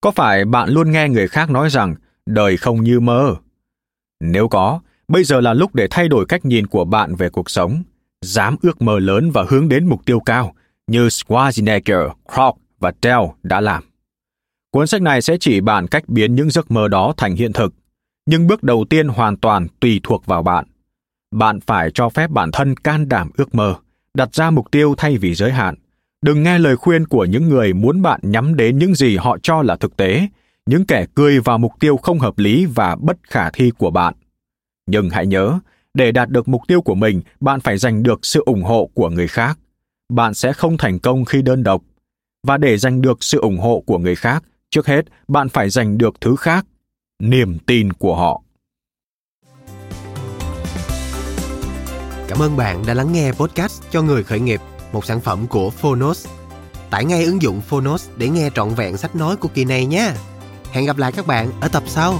Có phải bạn luôn nghe người khác nói rằng đời không như mơ? Nếu có, bây giờ là lúc để thay đổi cách nhìn của bạn về cuộc sống, dám ước mơ lớn và hướng đến mục tiêu cao như Schwarzenegger, Kroc và Dell đã làm. Cuốn sách này sẽ chỉ bạn cách biến những giấc mơ đó thành hiện thực, nhưng bước đầu tiên hoàn toàn tùy thuộc vào bạn. Bạn phải cho phép bản thân can đảm ước mơ, đặt ra mục tiêu thay vì giới hạn. Đừng nghe lời khuyên của những người muốn bạn nhắm đến những gì họ cho là thực tế, những kẻ cười vào mục tiêu không hợp lý và bất khả thi của bạn. Nhưng hãy nhớ, để đạt được mục tiêu của mình, bạn phải giành được sự ủng hộ của người khác. Bạn sẽ không thành công khi đơn độc. Và để giành được sự ủng hộ của người khác, trước hết bạn phải giành được thứ khác, niềm tin của họ. Cảm ơn bạn đã lắng nghe podcast cho người khởi nghiệp, một sản phẩm của Phonos. Tải ngay ứng dụng Phonos để nghe trọn vẹn sách nói của kỳ này nhé. Hẹn gặp lại các bạn ở tập sau.